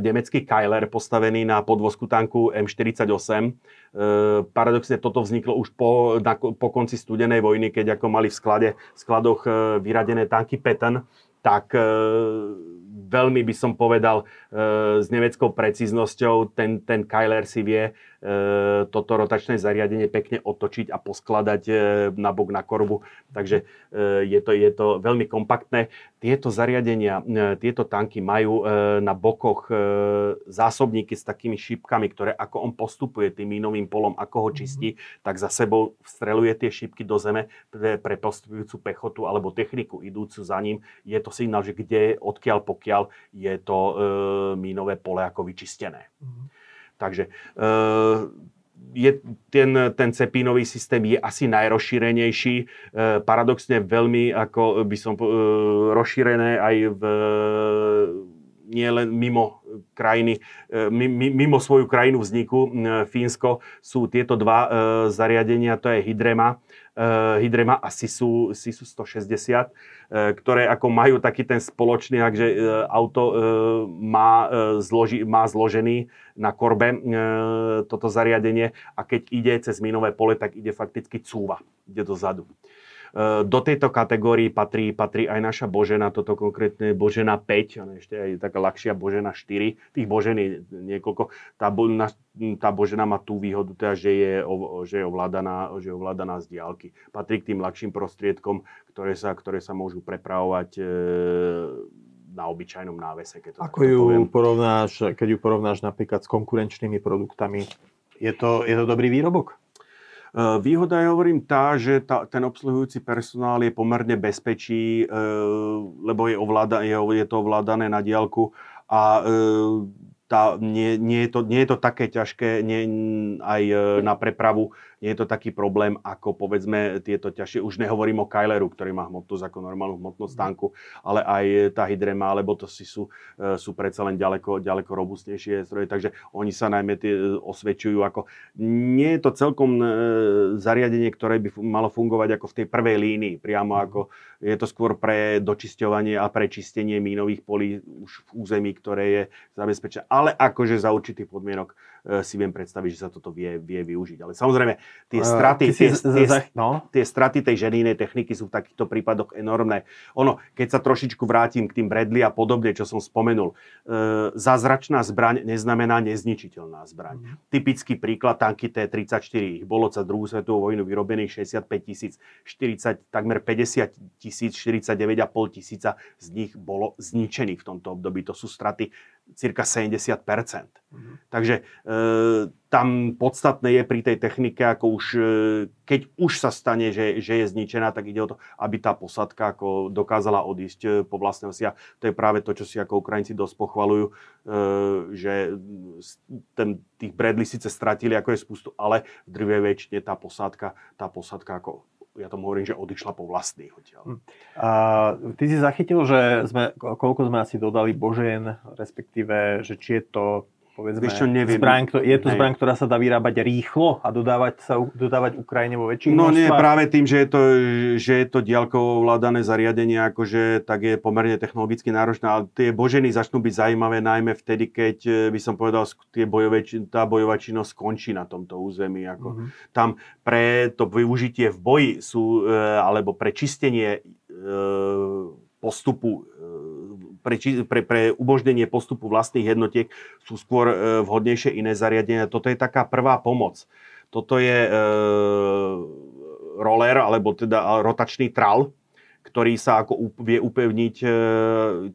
nemecký Kyler postavený na podvozku tanku M48. E, paradoxne toto vzniklo už po, na, po konci studenej vojny, keď ako mali v sklade, v skladoch e, vyradené tanky Patton, tak e, veľmi by som povedal e, s nemeckou precíznosťou ten, ten Kyler si vie E, toto rotačné zariadenie pekne otočiť a poskladať e, na bok na korbu. Takže je to, je to veľmi kompaktné. Tieto zariadenia, tieto tanky majú na bokoch zásobníky s takými šípkami, ktoré ako on postupuje tým mínovým polom, ako ho čistí, mm-hmm. tak za sebou streluje tie šípky do zeme pre, pre postupujúcu pechotu alebo techniku idúcu za ním. Je to signál, že kde, odkiaľ, pokiaľ povedal, je to e, mínové pole ako vyčistené. Mm. Takže e, je, ten, ten cepínový systém je asi najrozšírenejší. E, paradoxne veľmi, ako by som e, rozšírené aj v nie len mimo krajiny, e, mimo svoju krajinu vzniku, Fínsko, sú tieto dva e, zariadenia, to je Hydrema, e, Hydrema a SISU, SISU 160, ktoré ako majú taký ten spoločný, takže auto má, zloži, má zložený na korbe toto zariadenie a keď ide cez minové pole, tak ide fakticky cúva, ide dozadu. Eh, do tejto kategórii patrí, patrí aj naša Božena, toto konkrétne Božena 5, ale ešte aj taká ľahšia Božena 4. Tých Božen je niekoľko. Tá, tá Božena má tú výhodu, teda, že, je, že, je ovládaná, že je ovládaná z diálky. Patrí k tým ľahším prostriedkom, ktoré sa, ktoré sa môžu prepravovať e, na obyčajnom návese. Keď to Ako ju poviem. porovnáš, keď ju porovnáš napríklad s konkurenčnými produktami, je to, je to dobrý výrobok? Eh, výhoda je, hovorím, tá, že tá, ten obsluhujúci personál je pomerne bezpečí, eh, lebo je, ovláda, je, je to ovládané na diálku a eh, tá, nie, nie, je to, nie je to také ťažké nie, aj na prepravu nie je to taký problém ako povedzme tieto ťažšie, už nehovorím o Kyleru, ktorý má hmotnosť ako normálnu hmotnosť mhm. tanku, ale aj tá Hydrema, alebo to si sú, e, sú predsa len ďaleko, ďaleko robustnejšie stroje, takže oni sa najmä tie e, osvedčujú ako, nie je to celkom e, zariadenie, ktoré by malo fungovať ako v tej prvej línii, priamo mhm. ako je to skôr pre dočisťovanie a pre čistenie mínových polí už v území, ktoré je zabezpečené, ale akože za určitých podmienok si viem predstaviť, že sa toto vie, vie využiť. Ale samozrejme, tie straty, uh, tie, z, tie, no? tie straty tej ženínej techniky sú v takýchto prípadoch enormné. Ono, keď sa trošičku vrátim k tým Bradley a podobne, čo som spomenul, uh, zázračná zbraň neznamená nezničiteľná zbraň. Mm. Typický príklad tanky T-34. Ich bolo za druhú svetovú vojnu vyrobených 65 tisíc, 40, takmer 50 tisíc, 49,5 tisíca z nich bolo zničených v tomto období. To sú straty cirka 70 mm. Takže e, tam podstatné je pri tej technike, ako už, e, keď už sa stane, že, že je zničená, tak ide o to, aby tá posadka ako dokázala odísť e, po vlastnej osi. A to je práve to, čo si ako Ukrajinci dosť pochvalujú, e, že ten, tých Bradley síce stratili ako je spustu, ale v drvej väčšine tá posádka, tá posádka ako ja tomu hovorím, že odišla po vlastných odtiaľ. Hm. A ty si zachytil, že sme, koľko sme asi dodali Božien, respektíve, že či je to povedzme, čo, neviem. Zbraň, je to zbraň, ktorá sa dá vyrábať rýchlo a dodávať, sa, dodávať Ukrajine vo väčších No nie, práve tým, že je to, že je to diaľkovo ovládané zariadenie, akože tak je pomerne technologicky náročné, ale tie boženy začnú byť zaujímavé najmä vtedy, keď eh, by som povedal, tie bojové, tá bojová činnosť skončí na tomto území. Ako mm-hmm. Tam pre to využitie v boji sú, eh, alebo pre čistenie eh, postupu pre, pre, pre umožnenie postupu vlastných jednotiek sú skôr e, vhodnejšie iné zariadenia. Toto je taká prvá pomoc. Toto je e, roller, alebo teda rotačný tral, ktorý sa ako vie upevniť, e,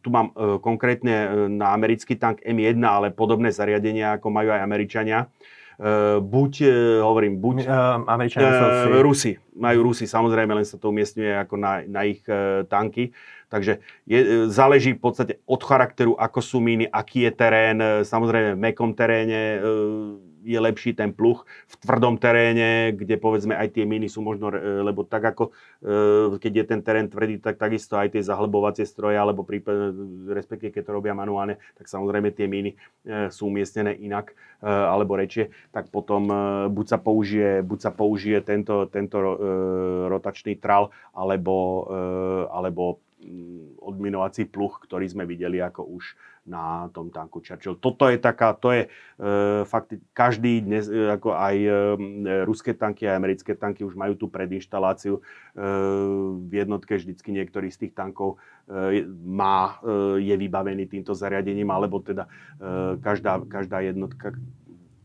tu mám e, konkrétne na americký tank M1, ale podobné zariadenia, ako majú aj Američania. Buď, hovorím, buď... Američania uh, Rusi. Majú Rusi, samozrejme, len sa to umiestňuje ako na, na ich tanky. Takže je, e, záleží v podstate od charakteru, ako sú míny, aký je terén. E, samozrejme v mekom teréne e, je lepší ten pluch. V tvrdom teréne, kde povedzme aj tie míny sú možno, lebo tak ako keď je ten terén tvrdý, tak takisto aj tie zahlbovacie stroje, alebo prípad, respektíve keď to robia manuálne, tak samozrejme tie míny sú umiestnené inak alebo rečie, tak potom buď sa použije, buď sa použije tento, tento rotačný tral, alebo, alebo odminovací pluch, ktorý sme videli ako už na tom tanku Churchill. Toto je taká, to je e, fakt, každý dnes, e, ako aj e, ruské tanky, aj americké tanky už majú tú predinštaláciu. E, v jednotke vždycky niektorý z tých tankov e, má, e, je vybavený týmto zariadením, alebo teda e, každá, každá jednotka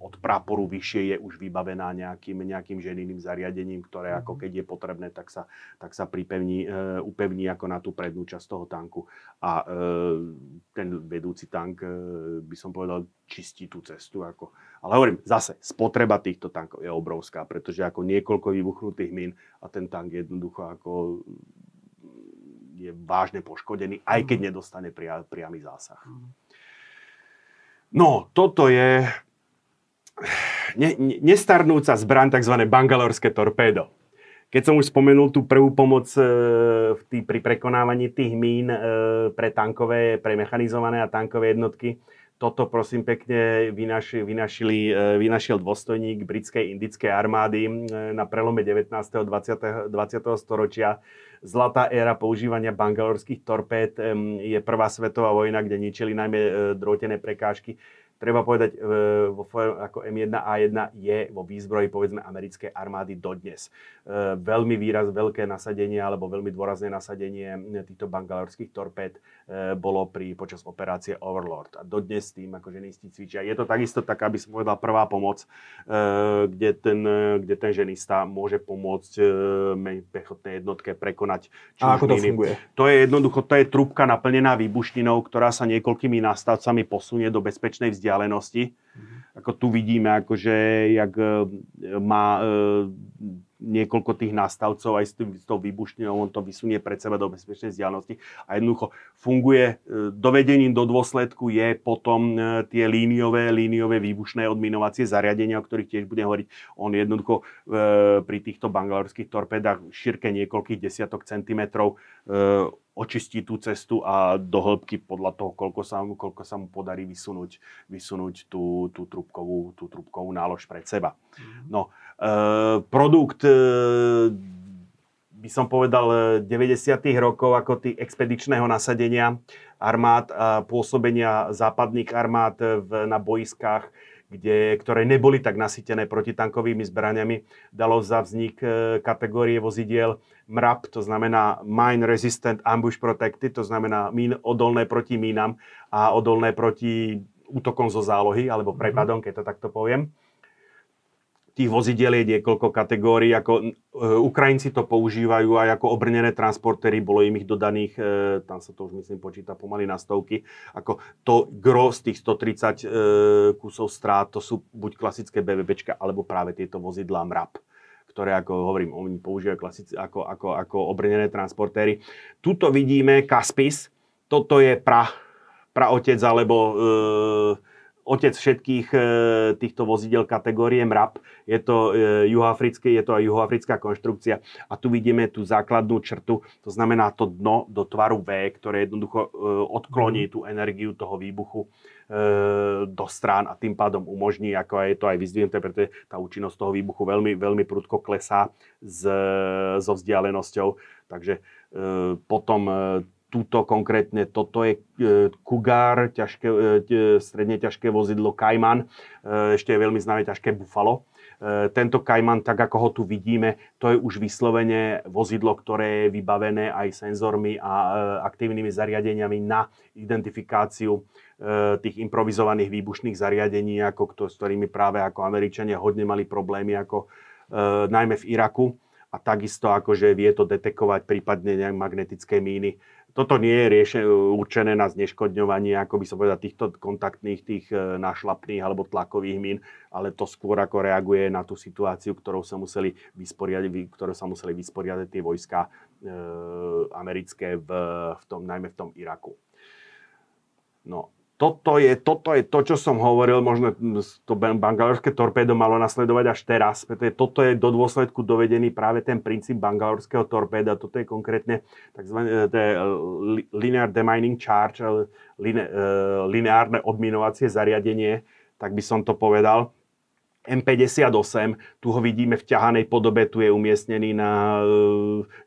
od práporu vyššie je už vybavená nejakým, nejakým ženiným zariadením, ktoré ako keď je potrebné, tak sa, tak sa pripevní, e, upevní ako na tú prednú časť toho tanku. A e, ten vedúci tank, e, by som povedal, čistí tú cestu. Ako. Ale hovorím, zase, spotreba týchto tankov je obrovská, pretože ako niekoľko vybuchnutých mín a ten tank jednoducho ako je vážne poškodený, aj keď mhm. nedostane priamy zásah. Mhm. No, toto je ne, ne, nestarnúca zbraň, tzv. bangalorské torpédo. Keď som už spomenul tú prvú pomoc e, tý, pri prekonávaní tých mín e, pre tankové, pre mechanizované a tankové jednotky, toto prosím pekne vynaši, vynašili, e, vynašiel dôstojník britskej indickej armády na prelome 19. a 20. 20. storočia. Zlatá éra používania bangalorských torpéd je prvá svetová vojna, kde ničili najmä drôtené prekážky treba povedať, e, vo ako M1A1 je vo výzbroji povedzme americkej armády dodnes. E, veľmi výraz, veľké nasadenie alebo veľmi dôrazné nasadenie týchto bangalorských torpéd e, bolo pri, počas operácie Overlord. A dodnes tým ako ženisti cvičia. Je to takisto tak, aby som povedal, prvá pomoc, kde ten, kde ten ženista môže pomôcť pechotnej jednotke prekonať A ako to funguje? To je jednoducho, to je trubka naplnená výbušninou, ktorá sa niekoľkými nástavcami posunie do bezpečnej vzdialenosti vzdialenosti. Mm-hmm. Ako tu vidíme, akože, jak e, má e, niekoľko tých nastavcov aj s, tým, s tou výbušninou, on to vysunie pred seba do bezpečnej vzdialenosti a jednoducho funguje, e, dovedením do dôsledku je potom tie líniové, líniové výbušné odminovacie zariadenia, o ktorých tiež budem hovoriť. On jednoducho pri týchto bangalorských torpedách šírke niekoľkých desiatok centimetrov očistí tú cestu a do hĺbky podľa toho, koľko sa, koľko sa mu podarí vysunúť, vysunúť tú, tú, trubkovú, tú trubkovú nálož pred seba. Mm-hmm. No, e, produkt e, by som povedal 90. rokov ako tých expedičného nasadenia armád a pôsobenia západných armád v, na boiskách, kde, ktoré neboli tak nasytené protitankovými zbraniami, dalo za vznik kategórie vozidiel MRAP, to znamená Mine Resistant Ambush Protected, to znamená mín odolné proti mínam a odolné proti útokom zo zálohy, alebo mhm. prepadom, keď to takto poviem. Tých vozidiel je niekoľko kategórií, ako e, Ukrajinci to používajú aj ako obrnené transportéry, bolo im ich dodaných, e, tam sa to už myslím počíta pomaly na stovky, ako to gro z tých 130 e, kusov strát, to sú buď klasické BVBčka, alebo práve tieto vozidlá MRAP ktoré, ako hovorím, oni používajú klasici, ako, ako, ako obrnené transportéry. Tuto vidíme Kaspis, toto je pra, praotec alebo e, otec všetkých e, týchto vozidel kategórie MRAP. Je to, e, juhoafrické, je to aj juhoafrická konštrukcia. A tu vidíme tú základnú črtu, to znamená to dno do tvaru V, ktoré jednoducho e, odkloní mhm. tú energiu toho výbuchu do strán a tým pádom umožní, ako je to aj vyzdvihnuté, pretože tá účinnosť toho výbuchu veľmi, veľmi prudko klesá s, so vzdialenosťou. Takže potom túto konkrétne, toto je Cougar, ťažké, stredne ťažké vozidlo Cayman, ešte je veľmi známe ťažké Buffalo. Tento Cayman, tak ako ho tu vidíme, to je už vyslovene vozidlo, ktoré je vybavené aj senzormi a aktívnymi zariadeniami na identifikáciu E, tých improvizovaných výbušných zariadení, ako s ktorými práve ako Američania hodne mali problémy, ako e, najmä v Iraku. A takisto akože vie to detekovať prípadne magnetické míny. Toto nie je riešen, určené na zneškodňovanie, ako by som povedal, týchto kontaktných, tých e, našlapných alebo tlakových mín, ale to skôr ako reaguje na tú situáciu, ktorou sa museli vysporiadať, ktorou sa museli vysporiadať tie vojska e, americké v, v tom, najmä v tom Iraku. No, toto je, toto je to, čo som hovoril, možno to bangalorské torpédo malo nasledovať až teraz, pretože toto je do dôsledku dovedený práve ten princíp bangalorského torpéda. Toto je konkrétne tzv. E, e, linear demining charge, e, line, lineárne odminovacie zariadenie, tak by som to povedal. M58, tu ho vidíme v ťahanej podobe, tu je umiestnený na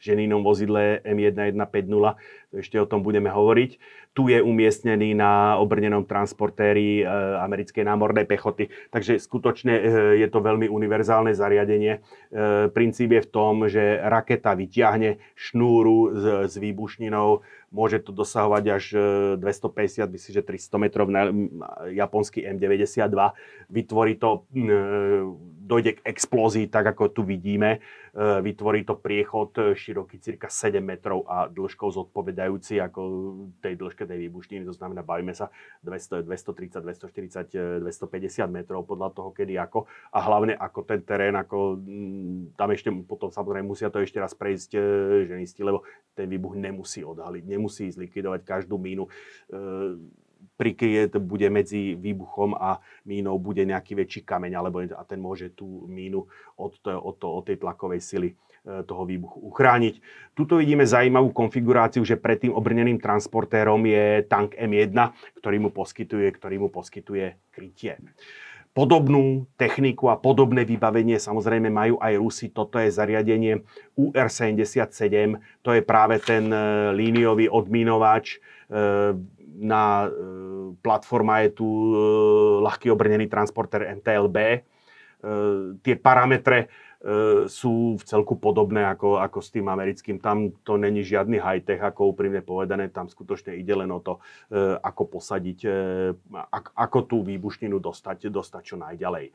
ženinom vozidle M1150, ešte o tom budeme hovoriť tu je umiestnený na obrnenom transportéri e, americkej námornej pechoty. Takže skutočne e, je to veľmi univerzálne zariadenie. Princíp je v tom, že raketa vyťahne šnúru s výbušninou, môže to dosahovať až 250, myslím, že 300 metrov na japonský M92. Vytvorí to dojde k explózii, tak ako tu vidíme. E, vytvorí to priechod e, široký cirka 7 metrov a dĺžkou zodpovedajúci ako tej dĺžke tej výbušniny, to znamená, bavíme sa 200, 230, 240, 250 metrov podľa toho, kedy ako. A hlavne ako ten terén, ako tam ešte potom samozrejme musia to ešte raz prejsť e, ženisti, lebo ten výbuch nemusí odhaliť, nemusí zlikvidovať každú mínu prikryje, bude medzi výbuchom a mínou bude nejaký väčší kameň, alebo a ten môže tú mínu od, to, od, to, od tej tlakovej sily e, toho výbuchu uchrániť. Tuto vidíme zaujímavú konfiguráciu, že pred tým obrneným transportérom je tank M1, ktorý mu poskytuje, ktorý mu poskytuje krytie. Podobnú techniku a podobné vybavenie samozrejme majú aj Rusi. Toto je zariadenie UR-77, to je práve ten e, líniový odminovač, e, na e, platforma je tu e, ľahký obrnený transporter MTLB. E, tie parametre sú v celku podobné ako, ako s tým americkým. Tam to není žiadny high-tech, ako úprimne povedané. Tam skutočne ide len o to, ako posadiť, ako tú výbušninu dostať, dostať čo najďalej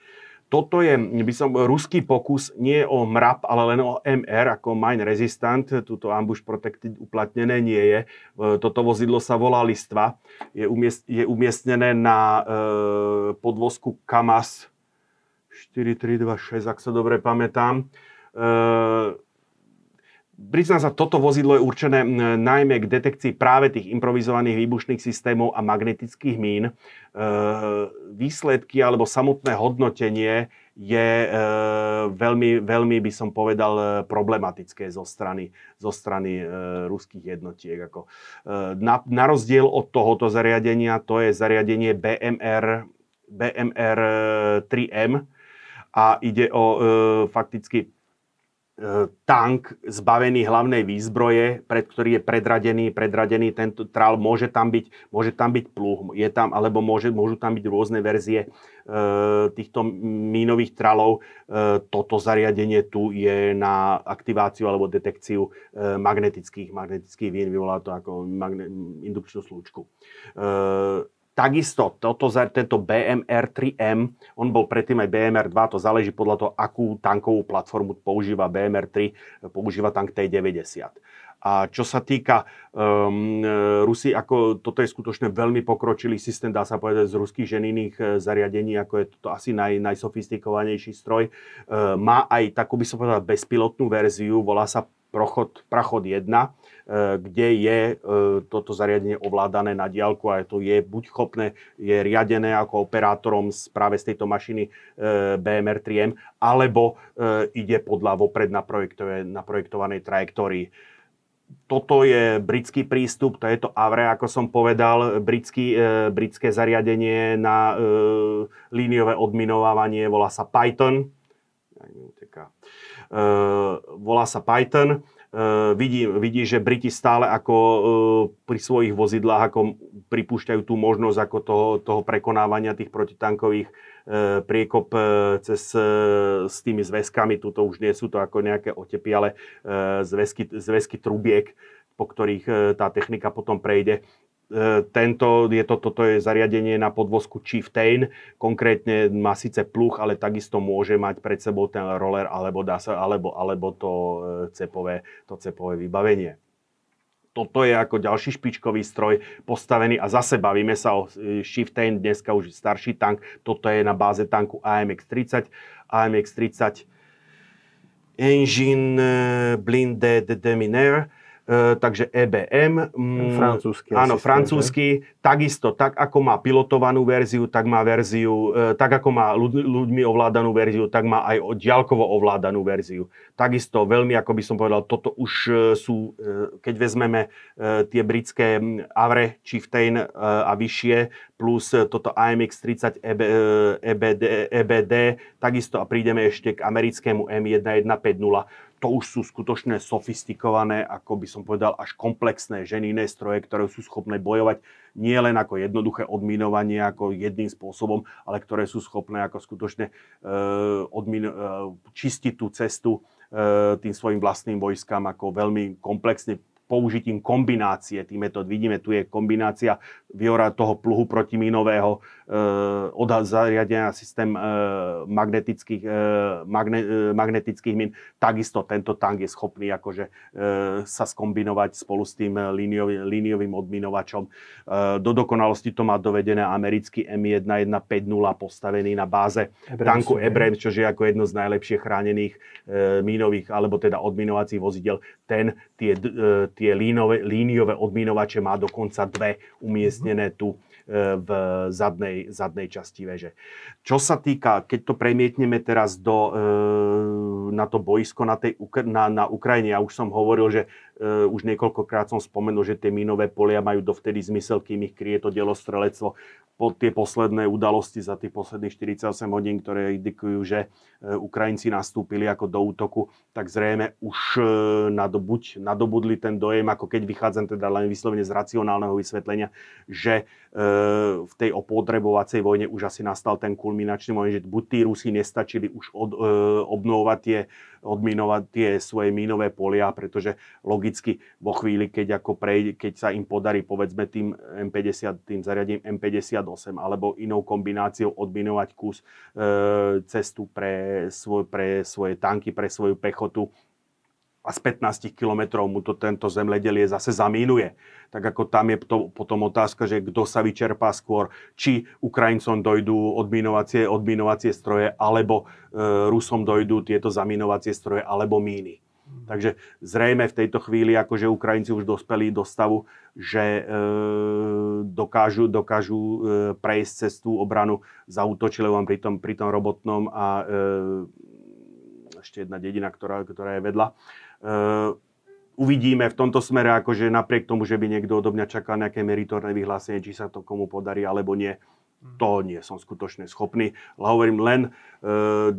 toto je, by som, ruský pokus nie o MRAP, ale len o MR, ako Mine Resistant, túto ambush protected uplatnené nie je. E, toto vozidlo sa volá Listva, je, umiest, je umiestnené na e, podvozku KAMAZ 4326, ak sa dobre pamätám. E, Priznám sa, toto vozidlo je určené najmä k detekcii práve tých improvizovaných výbušných systémov a magnetických mín. E, výsledky alebo samotné hodnotenie je e, veľmi, veľmi, by som povedal, e, problematické zo strany, zo strany ruských jednotiek. Na, na rozdiel od tohoto zariadenia, to je zariadenie BMR, BMR 3M a ide o fakticky tank zbavený hlavnej výzbroje, pred ktorý je predradený, predradený tento trál, môže tam byť, môže tam byť pluh, je tam, alebo môže, môžu tam byť rôzne verzie e, týchto mínových tralov. E, toto zariadenie tu je na aktiváciu alebo detekciu e, magnetických, magnetických vín, vyvolá to ako magne, indukčnú slúčku. E, Takisto toto, tento BMR-3M, on bol predtým aj BMR-2, to záleží podľa toho, akú tankovú platformu používa BMR-3, používa tank T-90. A čo sa týka um, Rusy, ako toto je skutočne veľmi pokročilý systém, dá sa povedať, z ruských ženinných e, zariadení, ako je to asi naj, najsofistikovanejší stroj. Uh, má aj takú, by som povedal, bezpilotnú verziu, volá sa Prochod, Prachod 1, E, kde je e, toto zariadenie ovládané na diálku a to je buď chopné, je riadené ako operátorom z, práve z tejto mašiny e, BMR 3M, alebo ide podľa vopred naprojektovanej trajektórii toto je britský prístup, to je to AVRE, ako som povedal, britský, e, britské zariadenie na e, líniové odminovávanie, volá sa Python. E, volá sa Python. Uh, vidí, vidí, že Briti stále ako uh, pri svojich vozidlách ako pripúšťajú tú možnosť ako toho, toho prekonávania tých protitankových uh, priekop cez, s tými zväzkami. Tuto už nie sú to ako nejaké otepy, ale zväzky, zväzky trubiek, po ktorých tá technika potom prejde. E, tento, je to, toto je zariadenie na podvozku Chieftain, konkrétne má síce pluch, ale takisto môže mať pred sebou ten roller alebo, dá sa, alebo, alebo to, e, cepové, to cepové vybavenie. Toto je ako ďalší špičkový stroj postavený a zase bavíme sa o e, Chieftain, dneska už starší tank. Toto je na báze tanku AMX-30. AMX-30 Engine Blinded Deminaire takže EBM. Mm, francúzsky. Áno, francúzsky. Takisto, tak ako má pilotovanú verziu, tak má verziu, e, tak ako má ľuďmi ovládanú verziu, tak má aj diaľkovo ovládanú verziu. Takisto veľmi, ako by som povedal, toto už e, sú, keď vezmeme tie britské Avre, Chieftain a vyššie, plus toto AMX 30 EBD, EBD, takisto a prídeme ešte k americkému M1150 to už sú skutočne sofistikované, ako by som povedal, až komplexné ženinné stroje, ktoré sú schopné bojovať nie len ako jednoduché odminovanie, ako jedným spôsobom, ale ktoré sú schopné ako skutočne e, odmin- e, čistiť tú cestu e, tým svojim vlastným vojskám ako veľmi komplexne použitím kombinácie tých metód. Vidíme, tu je kombinácia Viora toho pluhu protiminového od zariadenia systém e, magnetických, e, magne, magnetických min. Takisto tento tank je schopný akože, sa skombinovať spolu s tým líniový, líniovým odminovačom. Do dokonalosti to má dovedené americký M1150 postavený na báze Abrams, tanku Abrams, čo je ako jedno z najlepšie chránených mínových alebo teda odminovacích vozidel. Ten tie, tie línové, líniové odminovače má dokonca dve umiestnené tu v zadnej, zadnej časti veže. Čo sa týka, keď to premietneme teraz do, e, na to boisko na, tej, na, na Ukrajine, ja už som hovoril, že už niekoľkokrát som spomenul, že tie mínové polia majú dovtedy zmysel, kým ich kryje to delostrelectvo po tie posledné udalosti za tých posledných 48 hodín, ktoré indikujú, že e, Ukrajinci nastúpili ako do útoku, tak zrejme už e, nadobuď, nadobudli ten dojem, ako keď vychádzam teda len vyslovene z racionálneho vysvetlenia, že e, v tej opotrebovacej vojne už asi nastal ten kulminačný moment, že buď tí Rusi nestačili už od, obnovovať tie odminovať tie svoje mínové polia, pretože logicky vo chvíli, keď, ako prejde, keď sa im podarí povedzme tým M50, tým zariadením M58 alebo inou kombináciou odminovať kus e, cestu pre, svoj, pre svoje tanky, pre svoju pechotu, a z 15 kilometrov mu to tento zemledelie zase zamínuje. Tak ako tam je to, potom otázka, že kto sa vyčerpá skôr, či Ukrajincom dojdú odminovacie, odminovacie stroje, alebo e, Rusom dojdú tieto zaminovacie stroje, alebo míny. Takže zrejme v tejto chvíli, akože Ukrajinci už dospeli do stavu, že e, dokážu, dokážu e, prejsť cez tú obranu, zautočili vám pri tom, pri tom robotnom a e, ešte jedna dedina, ktorá, ktorá je vedľa. Uh, uvidíme v tomto smere, akože napriek tomu, že by niekto odo mňa čakal nejaké meritorné vyhlásenie, či sa to komu podarí alebo nie, mhm. to nie som skutočne schopný. Hovorím len, e,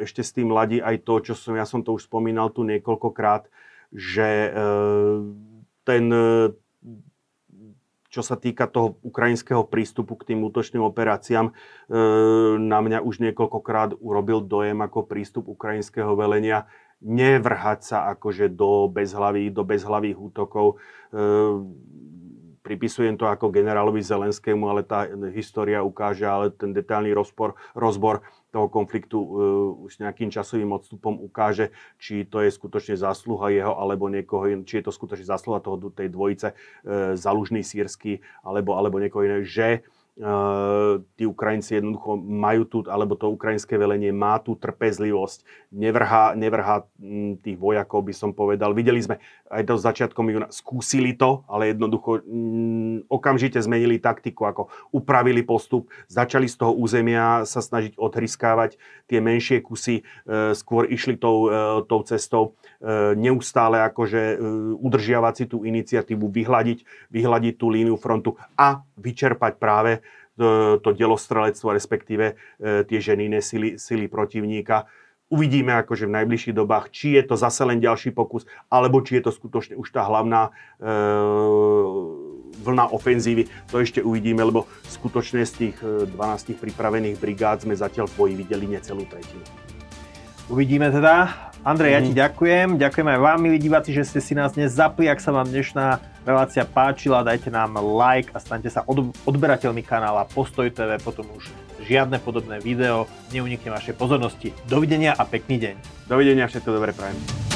ešte s tým ladí aj to, čo som, ja som to už spomínal tu niekoľkokrát, že e, ten, čo sa týka toho ukrajinského prístupu k tým útočným operáciám, e, na mňa už niekoľkokrát urobil dojem ako prístup ukrajinského velenia nevrhať sa akože do bezhlavých, do bezhlavých útokov. E, pripisujem to ako generálovi Zelenskému, ale tá história ukáže, ale ten detailný rozpor, rozbor toho konfliktu uh, už nejakým časovým odstupom ukáže, či to je skutočne zásluha jeho alebo niekoho či je to skutočne zásluha toho, tej dvojice uh, zalužný sírsky alebo, alebo niekoho iného, že tí Ukrajinci jednoducho majú tu, alebo to ukrajinské velenie má tú trpezlivosť, nevrhá, nevrhá tých vojakov, by som povedal. Videli sme aj to začiatkom júna, skúsili to, ale jednoducho m, okamžite zmenili taktiku, ako upravili postup, začali z toho územia sa snažiť odhryskávať tie menšie kusy, e, skôr išli tou, e, tou cestou, neustále akože e, udržiavať si tú iniciatívu, vyhľadiť, vyhľadiť tú líniu frontu a vyčerpať práve to delostrelectvo, respektíve e, tie ženíne sily, sily protivníka. Uvidíme akože v najbližších dobách, či je to zase len ďalší pokus, alebo či je to skutočne už tá hlavná e, vlna ofenzívy. To ešte uvidíme, lebo skutočne z tých 12 e, pripravených brigád sme zatiaľ v boji videli necelú tretinu. Uvidíme teda. Andrej, ja ti mhm. ďakujem. Ďakujem aj vám, milí diváci, že ste si nás dnes zapli. Ak sa vám dnešná relácia páčila, dajte nám like a staňte sa od, odberateľmi kanála Postoj TV, potom už žiadne podobné video neunikne vašej pozornosti. Dovidenia a pekný deň. Dovidenia, všetko dobré prajem.